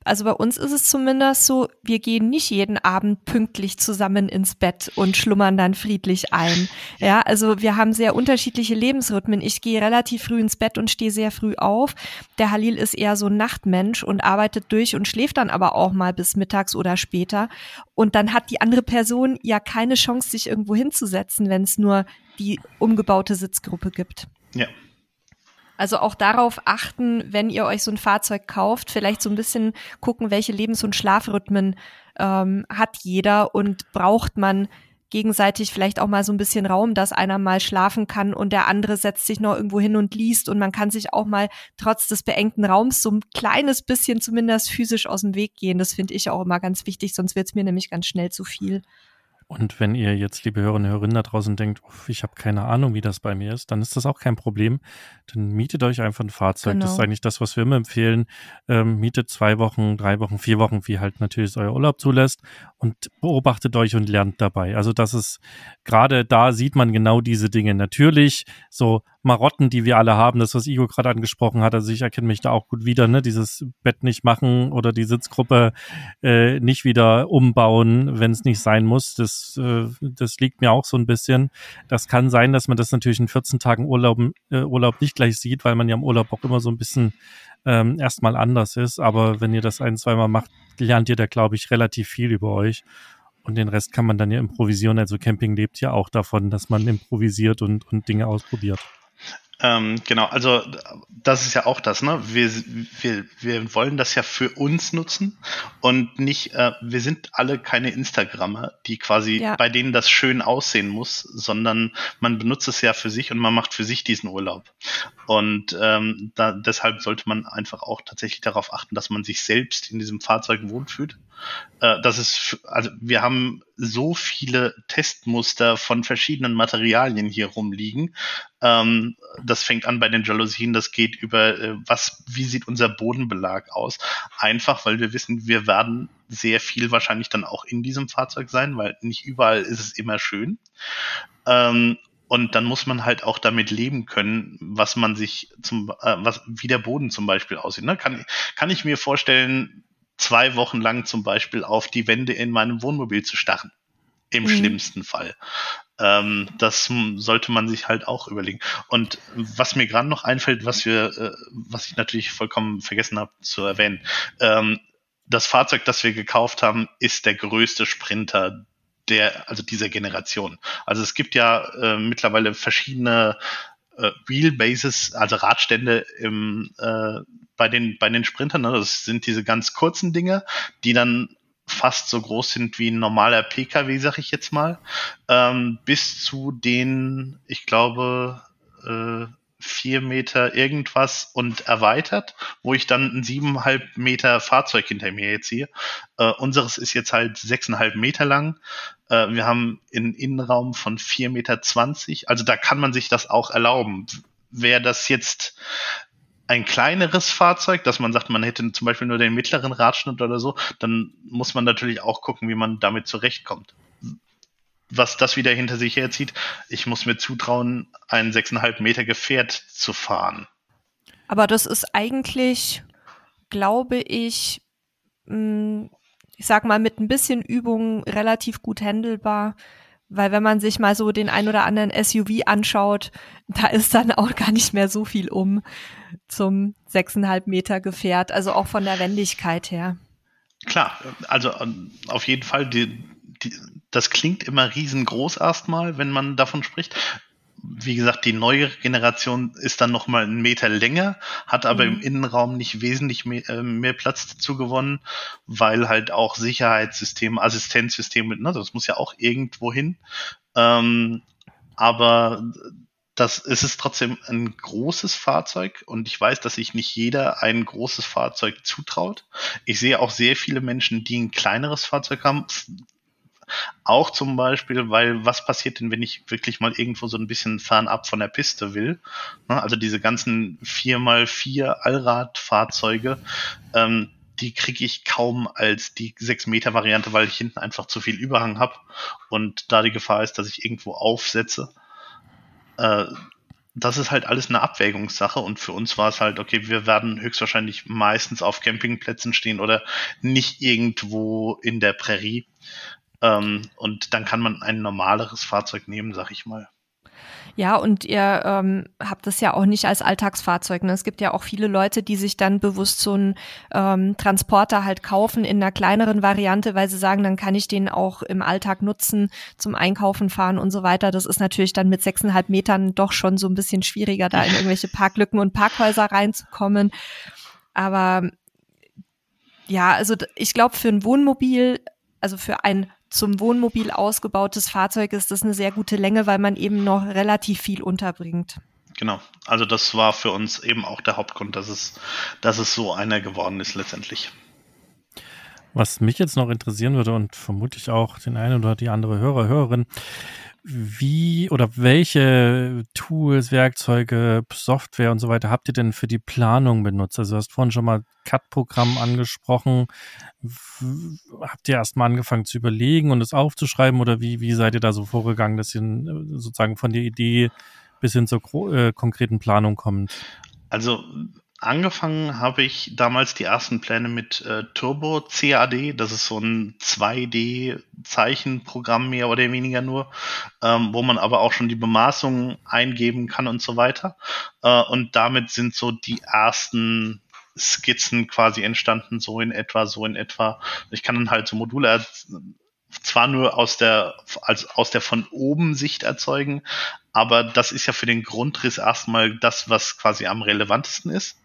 also bei uns ist es zumindest so, wir gehen nicht jeden Abend pünktlich zusammen ins Bett und schlummern dann friedlich ein. Ja, also wir haben sehr unterschiedliche Lebensrhythmen. Ich gehe relativ früh ins Bett und stehe sehr früh auf. Der Halil ist eher so ein Nachtmensch und arbeitet durch und schläft dann aber auch mal bis mittags oder später. Und dann hat die andere Person ja keine Chance, sich irgendwo hinzusetzen, wenn es nur die umgebaute Sitzgruppe gibt. Ja. Also auch darauf achten, wenn ihr euch so ein Fahrzeug kauft, vielleicht so ein bisschen gucken, welche Lebens- und Schlafrhythmen ähm, hat jeder und braucht man gegenseitig vielleicht auch mal so ein bisschen Raum, dass einer mal schlafen kann und der andere setzt sich noch irgendwo hin und liest und man kann sich auch mal trotz des beengten Raums so ein kleines bisschen zumindest physisch aus dem Weg gehen. Das finde ich auch immer ganz wichtig, sonst wird es mir nämlich ganz schnell zu viel. Und wenn ihr jetzt, liebe Hörerinnen und Hörerinnen da draußen denkt, uff, ich habe keine Ahnung, wie das bei mir ist, dann ist das auch kein Problem. Dann mietet euch einfach ein Fahrzeug. Das ist Genau. eigentlich das, was wir immer empfehlen. Ähm, mietet zwei Wochen, drei Wochen, vier Wochen, wie halt natürlich euer Urlaub zulässt und beobachtet euch und lernt dabei. Also das ist, gerade da sieht man genau diese Dinge. Natürlich, so Marotten, die wir alle haben, das, was Igo gerade angesprochen hat. Also ich erkenne mich da auch gut wieder, ne? Dieses Bett nicht machen oder die Sitzgruppe äh, nicht wieder umbauen, wenn es nicht sein muss. Das, äh, das liegt mir auch so ein bisschen. Das kann sein, dass man das natürlich in 14 Tagen Urlaub, äh, Urlaub nicht gleich sieht, weil man ja im Urlaub auch immer so ein bisschen ähm, erstmal anders ist. Aber wenn ihr das ein, zweimal macht, lernt ihr da, glaube ich, relativ viel über euch. Und den Rest kann man dann ja improvisieren. Also Camping lebt ja auch davon, dass man improvisiert und, und Dinge ausprobiert. Ähm, genau, also das ist ja auch das, ne? Wir, wir, wir wollen das ja für uns nutzen und nicht, äh, wir sind alle keine Instagrammer, die quasi, ja. bei denen das schön aussehen muss, sondern man benutzt es ja für sich und man macht für sich diesen Urlaub. Und ähm, da, deshalb sollte man einfach auch tatsächlich darauf achten, dass man sich selbst in diesem Fahrzeug wohlfühlt. Äh, das ist, also wir haben so viele Testmuster von verschiedenen Materialien hier rumliegen. Ähm, das fängt an bei den Jalousien, das geht über äh, was, wie sieht unser Bodenbelag aus? Einfach, weil wir wissen, wir werden sehr viel wahrscheinlich dann auch in diesem Fahrzeug sein, weil nicht überall ist es immer schön. Ähm, und dann muss man halt auch damit leben können, was man sich zum, äh, was, wie der Boden zum Beispiel aussieht. Ne? Kann, kann ich mir vorstellen, zwei Wochen lang zum Beispiel auf die Wände in meinem Wohnmobil zu starren. Im mhm. schlimmsten Fall. Ähm, das sollte man sich halt auch überlegen. Und was mir gerade noch einfällt, was wir, äh, was ich natürlich vollkommen vergessen habe zu erwähnen, ähm, das Fahrzeug, das wir gekauft haben, ist der größte Sprinter der, also dieser Generation. Also es gibt ja äh, mittlerweile verschiedene äh, Wheelbases, also Radstände im, äh, bei den, bei den Sprintern. Ne? Das sind diese ganz kurzen Dinge, die dann fast so groß sind wie ein normaler PKW, sag ich jetzt mal, ähm, bis zu den, ich glaube, äh, vier Meter irgendwas und erweitert, wo ich dann ein siebeneinhalb Meter Fahrzeug hinter mir jetzt sehe. Äh, unseres ist jetzt halt sechseinhalb Meter lang. Äh, wir haben einen Innenraum von vier Meter. zwanzig. Also da kann man sich das auch erlauben. Wer das jetzt ein kleineres Fahrzeug, dass man sagt, man hätte zum Beispiel nur den mittleren Radschnitt oder so, dann muss man natürlich auch gucken, wie man damit zurechtkommt was das wieder hinter sich herzieht, ich muss mir zutrauen, ein sechseinhalb Meter Gefährt zu fahren. Aber das ist eigentlich, glaube ich, mm, ich sag mal, mit ein bisschen Übung relativ gut handelbar. Weil wenn man sich mal so den ein oder anderen SUV anschaut, da ist dann auch gar nicht mehr so viel um zum sechseinhalb Meter Gefährt, also auch von der Wendigkeit her. Klar, also ähm, auf jeden Fall, die, die, das klingt immer riesengroß erstmal, wenn man davon spricht. Wie gesagt, die neue Generation ist dann noch mal einen Meter länger, hat aber mhm. im Innenraum nicht wesentlich mehr, äh, mehr, Platz dazu gewonnen, weil halt auch Sicherheitssysteme, Assistenzsysteme, ne, das muss ja auch irgendwo hin. Ähm, aber das ist es trotzdem ein großes Fahrzeug und ich weiß, dass sich nicht jeder ein großes Fahrzeug zutraut. Ich sehe auch sehr viele Menschen, die ein kleineres Fahrzeug haben, auch zum Beispiel, weil was passiert denn, wenn ich wirklich mal irgendwo so ein bisschen fernab von der Piste will? Ne, also diese ganzen 4x4 Allradfahrzeuge, ähm, die kriege ich kaum als die 6 Meter Variante, weil ich hinten einfach zu viel Überhang habe und da die Gefahr ist, dass ich irgendwo aufsetze. Äh, das ist halt alles eine Abwägungssache und für uns war es halt, okay, wir werden höchstwahrscheinlich meistens auf Campingplätzen stehen oder nicht irgendwo in der Prärie. Ähm, und dann kann man ein normaleres Fahrzeug nehmen, sag ich mal. Ja, und ihr ähm, habt das ja auch nicht als Alltagsfahrzeug. Ne? Es gibt ja auch viele Leute, die sich dann bewusst so einen ähm, Transporter halt kaufen in einer kleineren Variante, weil sie sagen, dann kann ich den auch im Alltag nutzen, zum Einkaufen fahren und so weiter. Das ist natürlich dann mit sechseinhalb Metern doch schon so ein bisschen schwieriger, da in [laughs] irgendwelche Parklücken und Parkhäuser reinzukommen. Aber ja, also ich glaube, für ein Wohnmobil, also für ein zum Wohnmobil ausgebautes Fahrzeug ist das eine sehr gute Länge, weil man eben noch relativ viel unterbringt. Genau. Also das war für uns eben auch der Hauptgrund, dass es, dass es so einer geworden ist letztendlich. Was mich jetzt noch interessieren würde und vermutlich auch den einen oder die andere Hörer, Hörerin, wie oder welche Tools, Werkzeuge, Software und so weiter habt ihr denn für die Planung benutzt? Also du hast vorhin schon mal CAD-Programm angesprochen. Habt ihr erst mal angefangen zu überlegen und es aufzuschreiben oder wie, wie seid ihr da so vorgegangen, dass ihr sozusagen von der Idee bis hin zur äh, konkreten Planung kommt? Also angefangen habe ich damals die ersten Pläne mit äh, Turbo CAD. Das ist so ein 2D-Zeichenprogramm mehr oder weniger nur, ähm, wo man aber auch schon die Bemaßungen eingeben kann und so weiter. Äh, und damit sind so die ersten Skizzen quasi entstanden, so in etwa, so in etwa. Ich kann dann halt so Module zwar nur aus der, als aus der von oben Sicht erzeugen, aber das ist ja für den Grundriss erstmal das, was quasi am relevantesten ist.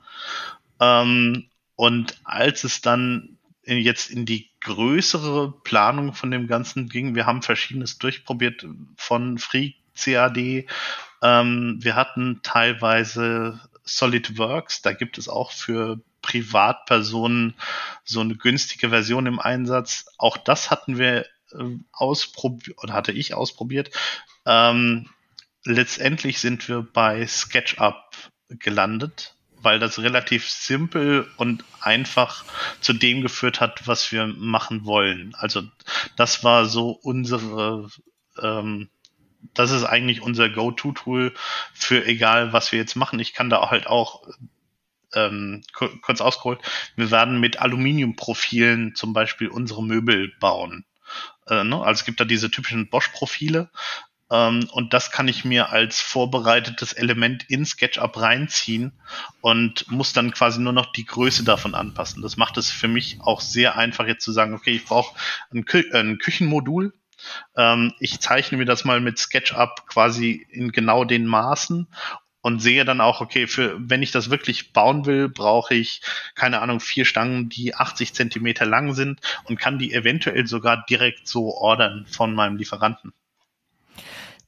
Ähm, und als es dann in, jetzt in die größere Planung von dem Ganzen ging, wir haben verschiedenes durchprobiert von Free CAD. Ähm, wir hatten teilweise SolidWorks, da gibt es auch für Privatpersonen so eine günstige Version im Einsatz. Auch das hatten wir äh, ausprobiert oder hatte ich ausprobiert. Ähm, letztendlich sind wir bei SketchUp gelandet weil das relativ simpel und einfach zu dem geführt hat, was wir machen wollen. Also das war so unsere, ähm, das ist eigentlich unser Go-To-Tool für egal, was wir jetzt machen. Ich kann da halt auch ähm, kurz ausgeholt, wir werden mit Aluminiumprofilen zum Beispiel unsere Möbel bauen. Äh, ne? Also es gibt da diese typischen Bosch-Profile, und das kann ich mir als vorbereitetes Element in SketchUp reinziehen und muss dann quasi nur noch die Größe davon anpassen. Das macht es für mich auch sehr einfach jetzt zu sagen, okay, ich brauche ein, Kü ein Küchenmodul, ähm, ich zeichne mir das mal mit SketchUp quasi in genau den Maßen und sehe dann auch, okay, für wenn ich das wirklich bauen will, brauche ich, keine Ahnung, vier Stangen, die 80 Zentimeter lang sind und kann die eventuell sogar direkt so ordern von meinem Lieferanten.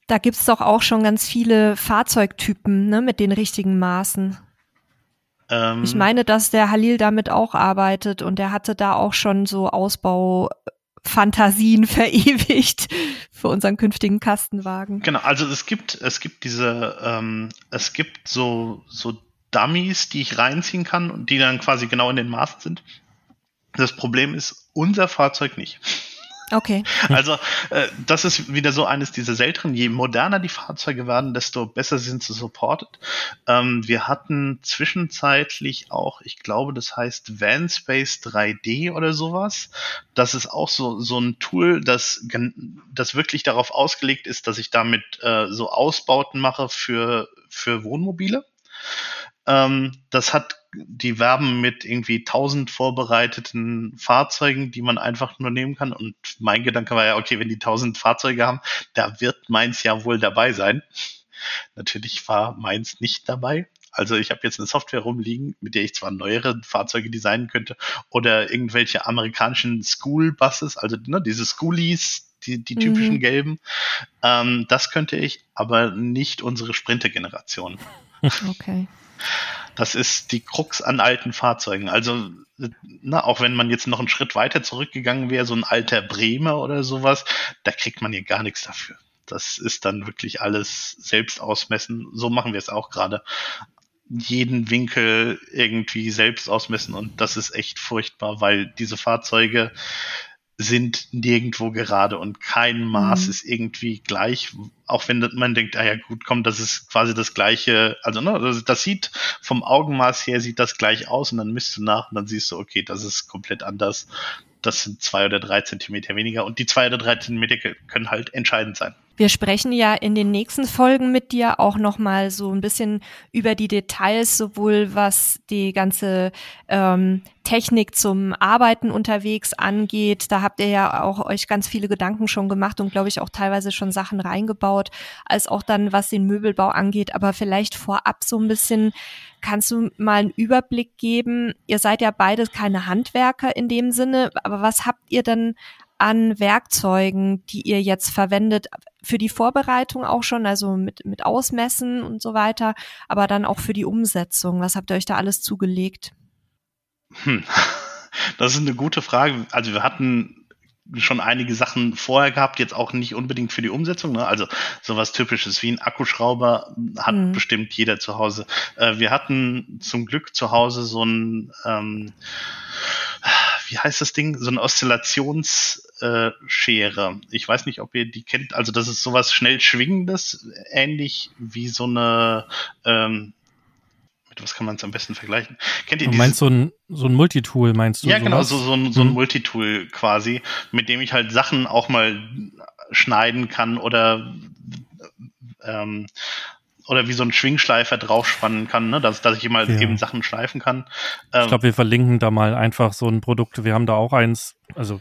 Da gibt es doch auch schon ganz viele Fahrzeugtypen ne, mit den richtigen Maßen. Ähm, ich meine, dass der Halil damit auch arbeitet und er hatte da auch schon so Ausbaufantasien [laughs] verewigt für unseren künftigen Kastenwagen. Genau, also es gibt, es gibt diese, ähm, es gibt so, so Dummies, die ich reinziehen kann und die dann quasi genau in den Maßen sind. Das Problem ist, unser Fahrzeug nicht. Okay. Also äh, das ist wieder so eines dieser seltenen. Je moderner die Fahrzeuge werden, desto besser sind sie supported. Ähm, wir hatten zwischenzeitlich auch, ich glaube, das heißt Vanspace 3D oder sowas. Das ist auch so so ein Tool, das das wirklich darauf ausgelegt ist, dass ich damit äh, so Ausbauten mache für für Wohnmobile. Ähm, das hat die werben mit irgendwie tausend vorbereiteten Fahrzeugen, die man einfach nur nehmen kann. Und mein Gedanke war ja, okay, wenn die tausend Fahrzeuge haben, da wird meins ja wohl dabei sein. Natürlich war meins nicht dabei. Also ich habe jetzt eine Software rumliegen, mit der ich zwar neuere Fahrzeuge designen könnte oder irgendwelche amerikanischen School-Buses, also ne, diese Schoolies, die, die typischen mhm. gelben. Ähm, das könnte ich, aber nicht unsere Sprinter-Generation. Okay. [laughs] Das ist die Krux an alten Fahrzeugen. Also, na, auch wenn man jetzt noch einen Schritt weiter zurückgegangen wäre, so ein alter Bremer oder sowas, da kriegt man hier gar nichts dafür. Das ist dann wirklich alles selbst ausmessen. So machen wir es auch gerade. Jeden Winkel irgendwie selbst ausmessen und das ist echt furchtbar, weil diese Fahrzeuge sind nirgendwo gerade und kein Maß mhm. ist irgendwie gleich, auch wenn man denkt, ah ja gut, komm, das ist quasi das gleiche, also ne, das, das, sieht vom Augenmaß her sieht das gleich aus und dann misst du nach und dann siehst du, okay, das ist komplett anders. Das sind zwei oder drei Zentimeter weniger und die zwei oder drei Zentimeter können halt entscheidend sein. Wir sprechen ja in den nächsten Folgen mit dir auch noch mal so ein bisschen über die Details, sowohl was die ganze ähm, Technik zum Arbeiten unterwegs angeht. Da habt ihr ja auch euch ganz viele Gedanken schon gemacht und glaube ich auch teilweise schon Sachen reingebaut, als auch dann was den Möbelbau angeht. Aber vielleicht vorab so ein bisschen, kannst du mal einen Überblick geben? Ihr seid ja beide keine Handwerker in dem Sinne, aber was habt ihr denn an Werkzeugen, die ihr jetzt verwendet, für die Vorbereitung auch schon, also mit, mit Ausmessen und so weiter, aber dann auch für die Umsetzung? Was habt ihr euch da alles zugelegt? Hm. [laughs] Das ist eine gute Frage. Also wir hatten schon einige Sachen vorher gehabt, jetzt auch nicht unbedingt für die Umsetzung. Ne? Also sowas Typisches wie ein Akkuschrauber hat mhm. bestimmt jeder zu Hause. Äh, wir hatten zum Glück zu Hause so ein, ähm, wie heißt das Ding, so ein Oszillations- Schere. Ich weiß nicht, ob ihr die kennt. Also das ist sowas schnell schwingendes, ähnlich wie so eine ähm, was kann man es am besten vergleichen? Kennt ihr du meinst so ein, so ein Multitool, meinst du? Ja, genau, so, so, ein, so ein hm. Multitool quasi, mit dem ich halt Sachen auch mal schneiden kann oder ähm, oder wie so ein Schwingschleifer draufspannen kann, ne? dass, dass ich mal ja. eben Sachen schleifen kann. Ähm, ich glaube, wir verlinken da mal einfach so ein Produkt. Wir haben da auch eins, also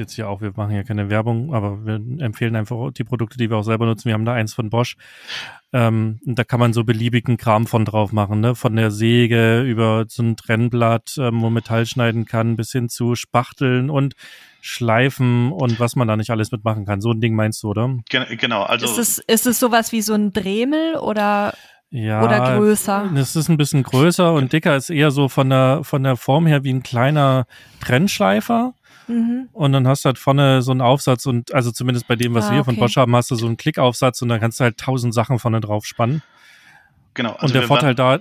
jetzt hier auch, wir machen ja keine Werbung, aber wir empfehlen einfach die Produkte, die wir auch selber nutzen. Wir haben da eins von Bosch. Ähm, da kann man so beliebigen Kram von drauf machen, ne? Von der Säge über so ein Trennblatt, ähm, wo Metall schneiden kann, bis hin zu Spachteln und Schleifen und was man da nicht alles mitmachen kann. So ein Ding meinst du, oder? Genau, also. Ist es, ist es sowas wie so ein Dremel oder? Ja, oder größer. Es ist ein bisschen größer und dicker ist eher so von der, von der Form her wie ein kleiner Trennschleifer. Mhm. Und dann hast du halt vorne so einen Aufsatz und also zumindest bei dem, was ah, wir von Bosch haben, hast du so einen Klickaufsatz und dann kannst du halt tausend Sachen vorne drauf spannen. Genau. Also und der Vorteil da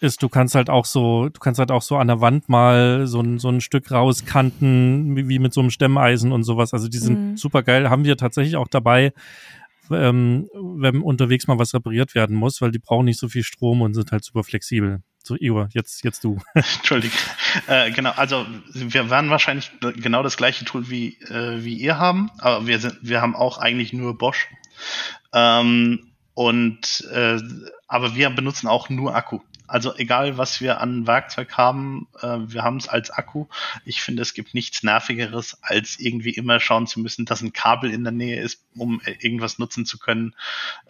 ist, du kannst halt auch so, du kannst halt auch so an der Wand mal so ein, so ein Stück rauskanten, wie, wie mit so einem Stemmeisen und sowas. Also die sind mhm. super geil. Haben wir tatsächlich auch dabei, ähm, wenn unterwegs mal was repariert werden muss, weil die brauchen nicht so viel Strom und sind halt super flexibel. So, Igor, jetzt, jetzt du. [laughs] Entschuldigung. Äh, genau, also wir werden wahrscheinlich genau das gleiche Tool wie, äh, wie ihr haben, aber wir, sind, wir haben auch eigentlich nur Bosch. Ähm, und äh, aber wir benutzen auch nur Akku. Also egal, was wir an Werkzeug haben, äh, wir haben es als Akku. Ich finde, es gibt nichts Nervigeres, als irgendwie immer schauen zu müssen, dass ein Kabel in der Nähe ist, um irgendwas nutzen zu können.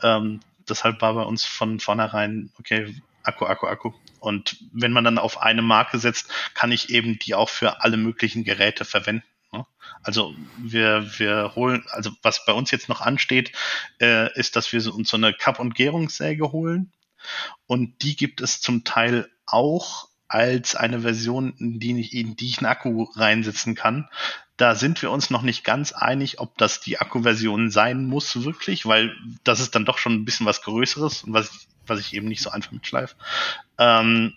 Ähm, deshalb war bei uns von vornherein, okay, Akku, Akku, Akku. Und wenn man dann auf eine Marke setzt, kann ich eben die auch für alle möglichen Geräte verwenden. Ne? Also wir, wir holen, also was bei uns jetzt noch ansteht, äh, ist, dass wir uns so eine Kapp- und Gärungssäge holen. Und die gibt es zum Teil auch als eine Version, in die ich, in die ich einen Akku reinsetzen kann. Da sind wir uns noch nicht ganz einig, ob das die Akkuversion sein muss wirklich, weil das ist dann doch schon ein bisschen was Größeres und was was ich eben nicht so einfach mitschleife. Ähm,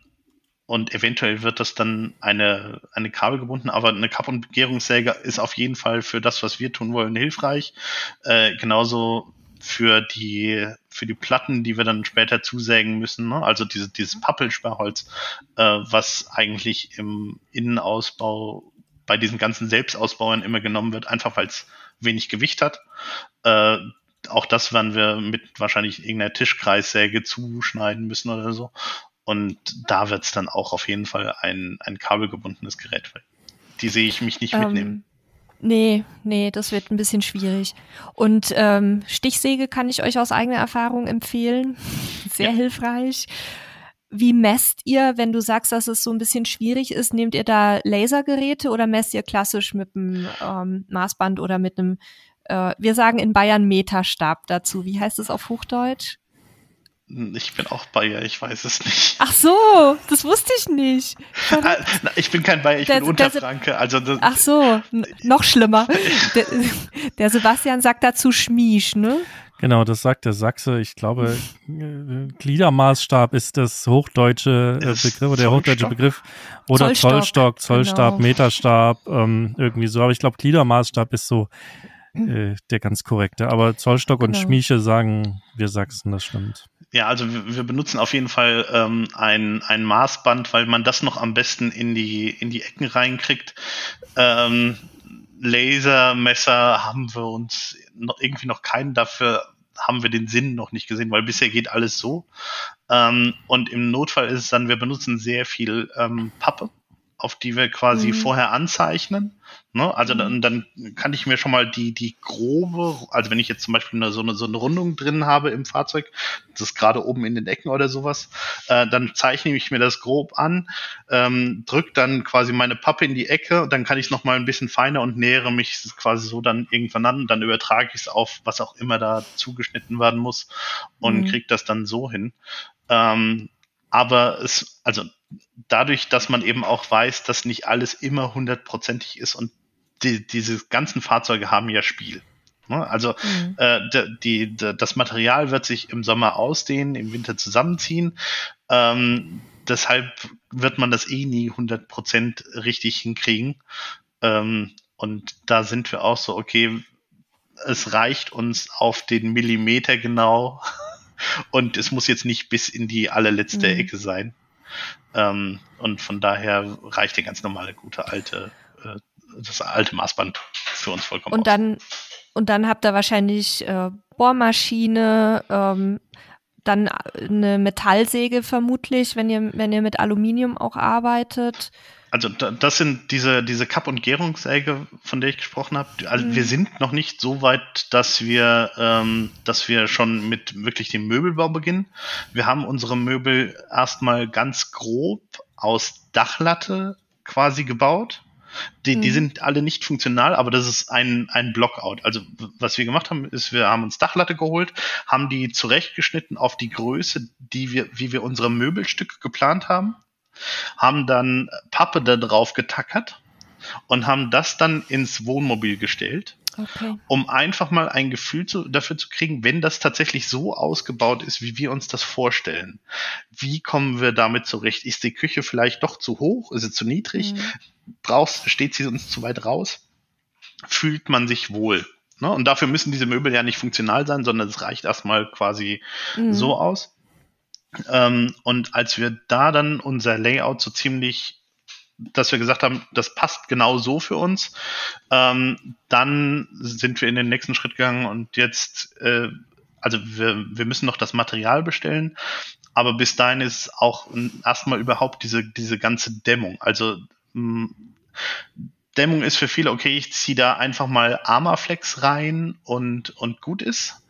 und eventuell wird das dann eine, eine Kabel gebunden, aber eine Kapp- und Gärungssäge ist auf jeden Fall für das, was wir tun wollen, hilfreich. Äh, genauso für die, für die Platten, die wir dann später zusägen müssen, ne? also diese, dieses Pappelsperrholz, äh, was eigentlich im Innenausbau bei diesen ganzen Selbstausbauern immer genommen wird, einfach weil es wenig Gewicht hat. Äh, auch das werden wir mit wahrscheinlich irgendeiner Tischkreissäge zuschneiden müssen oder so. Und da wird es dann auch auf jeden Fall ein, ein kabelgebundenes Gerät. Die sehe ich mich nicht ähm, mitnehmen. Nee, nee, das wird ein bisschen schwierig. Und ähm, Stichsäge kann ich euch aus eigener Erfahrung empfehlen. [laughs] Sehr ja. hilfreich. Wie messt ihr, wenn du sagst, dass es so ein bisschen schwierig ist? Nehmt ihr da Lasergeräte oder messt ihr klassisch mit einem ähm, Maßband oder mit einem äh, wir sagen in Bayern Meterstab dazu. Wie heißt es auf Hochdeutsch? Ich bin auch Bayer, ich weiß es nicht. Ach so, das wusste ich nicht. Ah, ich bin kein Bayer, ich der, bin Unterfranke. Also ach so, noch schlimmer. [laughs] der, der, Sebastian sagt dazu Schmiesch, ne? Genau, das sagt der Sachse. Ich glaube, äh, Gliedermaßstab ist das hochdeutsche äh, Begriff oder der hochdeutsche Begriff. Oder Zollstock, Zollstock Zollstab, genau. Meterstab, ähm, irgendwie so. Aber ich glaube, Gliedermaßstab ist so äh, der ganz korrekte. Aber Zollstock genau. und Schmieche sagen, wir Sachsen, das stimmt. Ja, also wir, wir benutzen auf jeden Fall ähm, ein, ein Maßband, weil man das noch am besten in die, in die Ecken reinkriegt. Ähm, Lasermesser haben wir uns noch, irgendwie noch keinen dafür haben wir den Sinn noch nicht gesehen, weil bisher geht alles so. Ähm, und im Notfall ist es dann, wir benutzen sehr viel ähm, Pappe auf die wir quasi mhm. vorher anzeichnen. Ne? Also dann, mhm. dann kann ich mir schon mal die, die grobe, also wenn ich jetzt zum Beispiel eine, so, eine, so eine Rundung drin habe im Fahrzeug, das ist gerade oben in den Ecken oder sowas, äh, dann zeichne ich mir das grob an, ähm, drücke dann quasi meine Pappe in die Ecke und dann kann ich es nochmal ein bisschen feiner und nähere mich quasi so dann irgendwann an. Dann übertrage ich es auf, was auch immer da zugeschnitten werden muss und mhm. kriege das dann so hin. Ähm, aber es, also dadurch, dass man eben auch weiß, dass nicht alles immer hundertprozentig ist und die, diese ganzen Fahrzeuge haben ja Spiel. Ne? Also mhm. äh, die, die, das Material wird sich im Sommer ausdehnen, im Winter zusammenziehen. Ähm, deshalb wird man das eh nie 100% richtig hinkriegen. Ähm, und da sind wir auch so, okay, es reicht uns auf den Millimeter genau [laughs] und es muss jetzt nicht bis in die allerletzte mhm. Ecke sein. Ähm, und von daher reicht der ganz normale, gute alte, äh, das alte Maßband für uns vollkommen. Und aus. dann, und dann habt ihr wahrscheinlich äh, Bohrmaschine, ähm, dann eine Metallsäge vermutlich, wenn ihr, wenn ihr mit Aluminium auch arbeitet. Also das sind diese, diese Kapp- und Gärungssäge, von der ich gesprochen habe. Also mhm. wir sind noch nicht so weit, dass wir, ähm, dass wir schon mit wirklich dem Möbelbau beginnen. Wir haben unsere Möbel erstmal ganz grob aus Dachlatte quasi gebaut. Die, mhm. die sind alle nicht funktional, aber das ist ein, ein Blockout. Also was wir gemacht haben, ist, wir haben uns Dachlatte geholt, haben die zurechtgeschnitten auf die Größe, die wir, wie wir unsere Möbelstücke geplant haben, haben dann Pappe da drauf getackert und haben das dann ins Wohnmobil gestellt. Okay. um einfach mal ein Gefühl zu, dafür zu kriegen, wenn das tatsächlich so ausgebaut ist, wie wir uns das vorstellen. Wie kommen wir damit zurecht? Ist die Küche vielleicht doch zu hoch? Ist sie zu niedrig? Mhm brauchst, steht sie uns zu weit raus, fühlt man sich wohl. Ne? Und dafür müssen diese Möbel ja nicht funktional sein, sondern es reicht erstmal quasi mhm. so aus. Ähm, und als wir da dann unser Layout so ziemlich, dass wir gesagt haben, das passt genau so für uns, ähm, dann sind wir in den nächsten Schritt gegangen und jetzt, äh, also wir, wir müssen noch das Material bestellen, aber bis dahin ist auch erstmal überhaupt diese, diese ganze Dämmung. Also Dämmung ist für viele, okay, ich ziehe da einfach mal Armaflex rein und, und gut ist.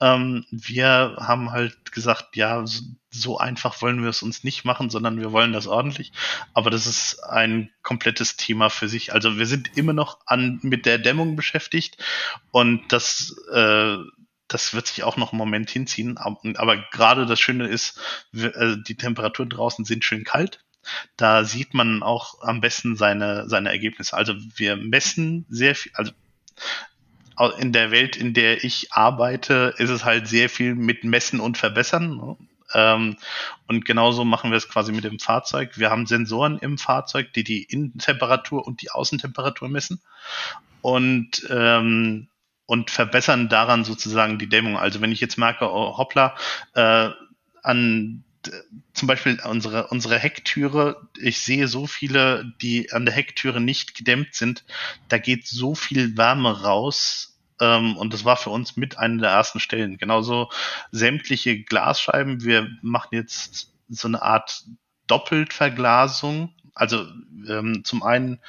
Ähm, wir haben halt gesagt, ja, so einfach wollen wir es uns nicht machen, sondern wir wollen das ordentlich. Aber das ist ein komplettes Thema für sich. Also wir sind immer noch an, mit der Dämmung beschäftigt und das, äh, das wird sich auch noch einen Moment hinziehen. Aber, aber gerade das Schöne ist, wir, äh, die Temperaturen draußen sind schön kalt. Da sieht man auch am besten seine, seine Ergebnisse. Also wir messen sehr viel, also in der Welt, in der ich arbeite, ist es halt sehr viel mit Messen und Verbessern. Ähm, und genauso machen wir es quasi mit dem Fahrzeug. Wir haben Sensoren im Fahrzeug, die die Innentemperatur und die Außentemperatur messen und, ähm, und verbessern daran sozusagen die Dämmung. Also wenn ich jetzt merke, oh, hoppla, äh, an zum Beispiel unsere, unsere Hecktüre, ich sehe so viele, die an der Hecktüre nicht gedämmt sind. Da geht so viel Wärme raus. Ähm, und das war für uns mit einer der ersten Stellen. Genauso sämtliche Glasscheiben. Wir machen jetzt so eine Art Doppeltverglasung. Also ähm, zum einen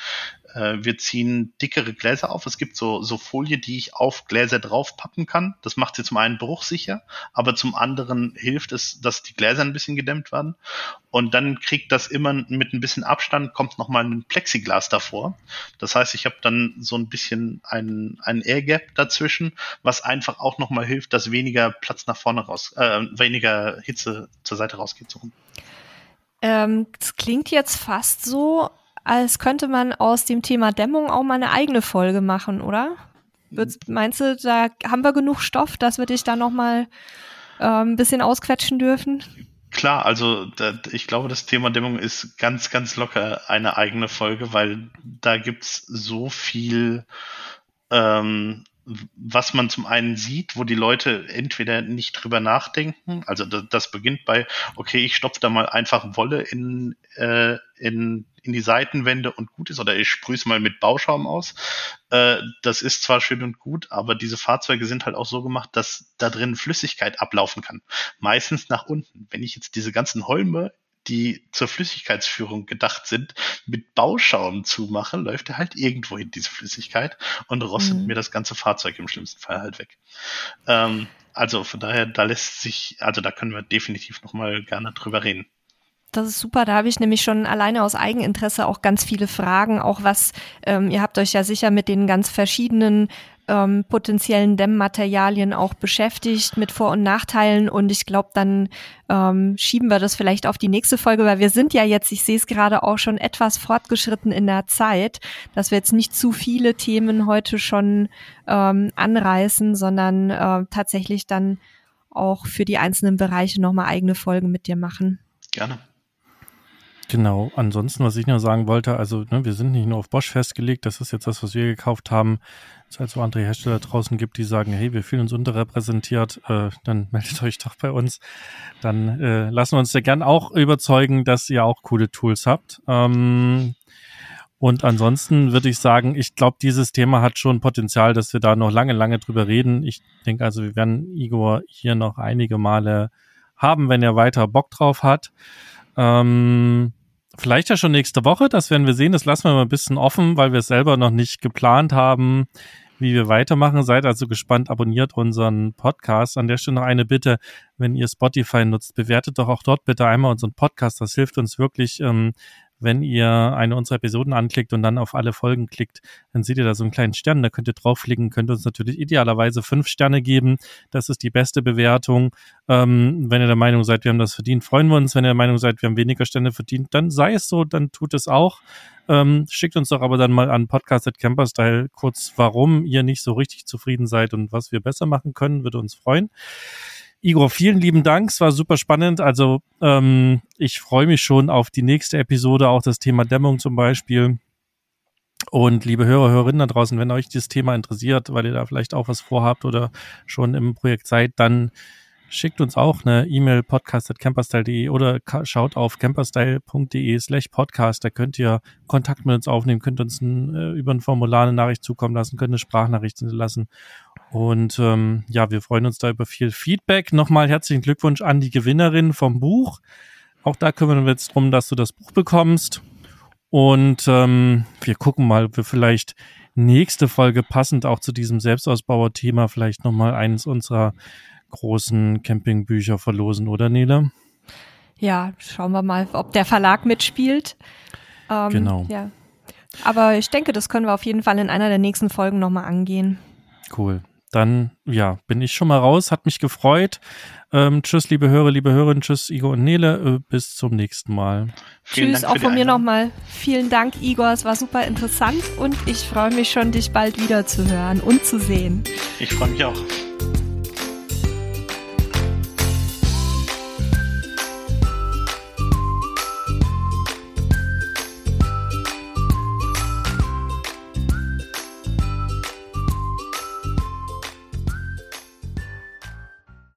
äh, wir ziehen dickere Gläser auf. Es gibt so, so Folie, die ich auf Gläser draufpappen kann. Das macht sie zum einen bruchsicher, aber zum anderen hilft es, dass die Gläser ein bisschen gedämmt werden. Und dann kriegt das immer mit ein bisschen Abstand, kommt nochmal ein Plexiglas davor. Das heißt, ich habe dann so ein bisschen ein, ein Air Gap dazwischen, was einfach auch nochmal hilft, dass weniger Platz nach vorne raus, äh, weniger Hitze zur Seite rausgeht. So. Ähm, das klingt jetzt fast so, als könnte man aus dem Thema Dämmung auch mal eine eigene Folge machen, oder? Meinst du, da haben wir genug Stoff, dass wir dich da noch mal äh, ein bisschen ausquetschen dürfen? Klar, also da, ich glaube, das Thema Dämmung ist ganz, ganz locker eine eigene Folge, weil da gibt's so viel ähm, was man zum einen sieht, wo die Leute entweder nicht drüber nachdenken, also das, das beginnt bei, okay, ich stopfe da mal einfach Wolle in, äh, in, in die Seitenwände und gut ist, oder ich sprühe es mal mit Bauschaum aus. Äh, das ist zwar schön und gut, aber diese Fahrzeuge sind halt auch so gemacht, dass da drin Flüssigkeit ablaufen kann. Meistens nach unten. Wenn ich jetzt diese ganzen Holme die zur Flüssigkeitsführung gedacht sind, mit Bauschaum zumache, läuft er halt irgendwo in diese Flüssigkeit und rostet mhm. mir das ganze Fahrzeug im schlimmsten Fall halt weg. Ähm, also von daher, da lässt sich, also da können wir definitiv nochmal gerne drüber reden. Das ist super. Da habe ich nämlich schon alleine aus Eigeninteresse auch ganz viele Fragen. Auch was, ähm, ihr habt euch ja sicher mit den ganz verschiedenen ähm, potenziellen Dämmmaterialien auch beschäftigt mit Vor- und Nachteilen. Und ich glaube, dann ähm, schieben wir das vielleicht auf die nächste Folge, weil wir sind ja jetzt, ich sehe es gerade auch schon etwas fortgeschritten in der Zeit, dass wir jetzt nicht zu viele Themen heute schon ähm, anreißen, sondern äh, tatsächlich dann auch für die einzelnen Bereiche nochmal eigene Folgen mit dir machen. Gerne. Genau, ansonsten, was ich nur sagen wollte, also ne, wir sind nicht nur auf Bosch festgelegt, das ist jetzt das, was wir gekauft haben. Es halt so andere Hersteller draußen gibt, die sagen, hey, wir fühlen uns unterrepräsentiert, äh, dann [laughs] meldet euch doch bei uns. Dann äh, lassen wir uns ja gern auch überzeugen, dass ihr auch coole Tools habt. Ähm, und ansonsten würde ich sagen, ich glaube, dieses Thema hat schon Potenzial, dass wir da noch lange, lange drüber reden. Ich denke also, wir werden Igor hier noch einige Male haben, wenn er weiter Bock drauf hat. Ähm, vielleicht ja schon nächste Woche, das werden wir sehen. Das lassen wir mal ein bisschen offen, weil wir es selber noch nicht geplant haben, wie wir weitermachen. Seid also gespannt, abonniert unseren Podcast. An der Stelle noch eine Bitte, wenn ihr Spotify nutzt, bewertet doch auch dort bitte einmal unseren Podcast. Das hilft uns wirklich, ähm, wenn ihr eine unserer Episoden anklickt und dann auf alle Folgen klickt, dann seht ihr da so einen kleinen Stern, da könnt ihr draufklicken, könnt uns natürlich idealerweise fünf Sterne geben. Das ist die beste Bewertung. Ähm, wenn ihr der Meinung seid, wir haben das verdient, freuen wir uns. Wenn ihr der Meinung seid, wir haben weniger Sterne verdient, dann sei es so, dann tut es auch. Ähm, schickt uns doch aber dann mal an podcast.camperstyle kurz, warum ihr nicht so richtig zufrieden seid und was wir besser machen können, würde uns freuen. Igor, vielen lieben Dank. Es war super spannend. Also ähm, ich freue mich schon auf die nächste Episode, auch das Thema Dämmung zum Beispiel. Und liebe Hörer, Hörerinnen da draußen, wenn euch dieses Thema interessiert, weil ihr da vielleicht auch was vorhabt oder schon im Projekt seid, dann schickt uns auch eine E-Mail podcast.camperstyle.de oder schaut auf camperstyle.de slash podcast. Da könnt ihr Kontakt mit uns aufnehmen, könnt uns ein, äh, über ein Formular eine Nachricht zukommen lassen, könnt eine Sprachnachricht hinterlassen. Und ähm, ja, wir freuen uns da über viel Feedback. Nochmal herzlichen Glückwunsch an die Gewinnerin vom Buch. Auch da kümmern wir jetzt drum, dass du das Buch bekommst. Und ähm, wir gucken mal, ob wir vielleicht nächste Folge passend auch zu diesem Selbstausbauer-Thema vielleicht nochmal eines unserer großen Campingbücher verlosen, oder Nele? Ja, schauen wir mal, ob der Verlag mitspielt. Ähm, genau. Ja. Aber ich denke, das können wir auf jeden Fall in einer der nächsten Folgen nochmal angehen. Cool. Dann, ja, bin ich schon mal raus. Hat mich gefreut. Ähm, tschüss, liebe Hörer, liebe Hörerinnen. Tschüss, Igor und Nele. Äh, bis zum nächsten Mal. Vielen tschüss, auch von mir nochmal. Vielen Dank, Igor. Es war super interessant und ich freue mich schon, dich bald wieder zu hören und zu sehen. Ich freue mich auch.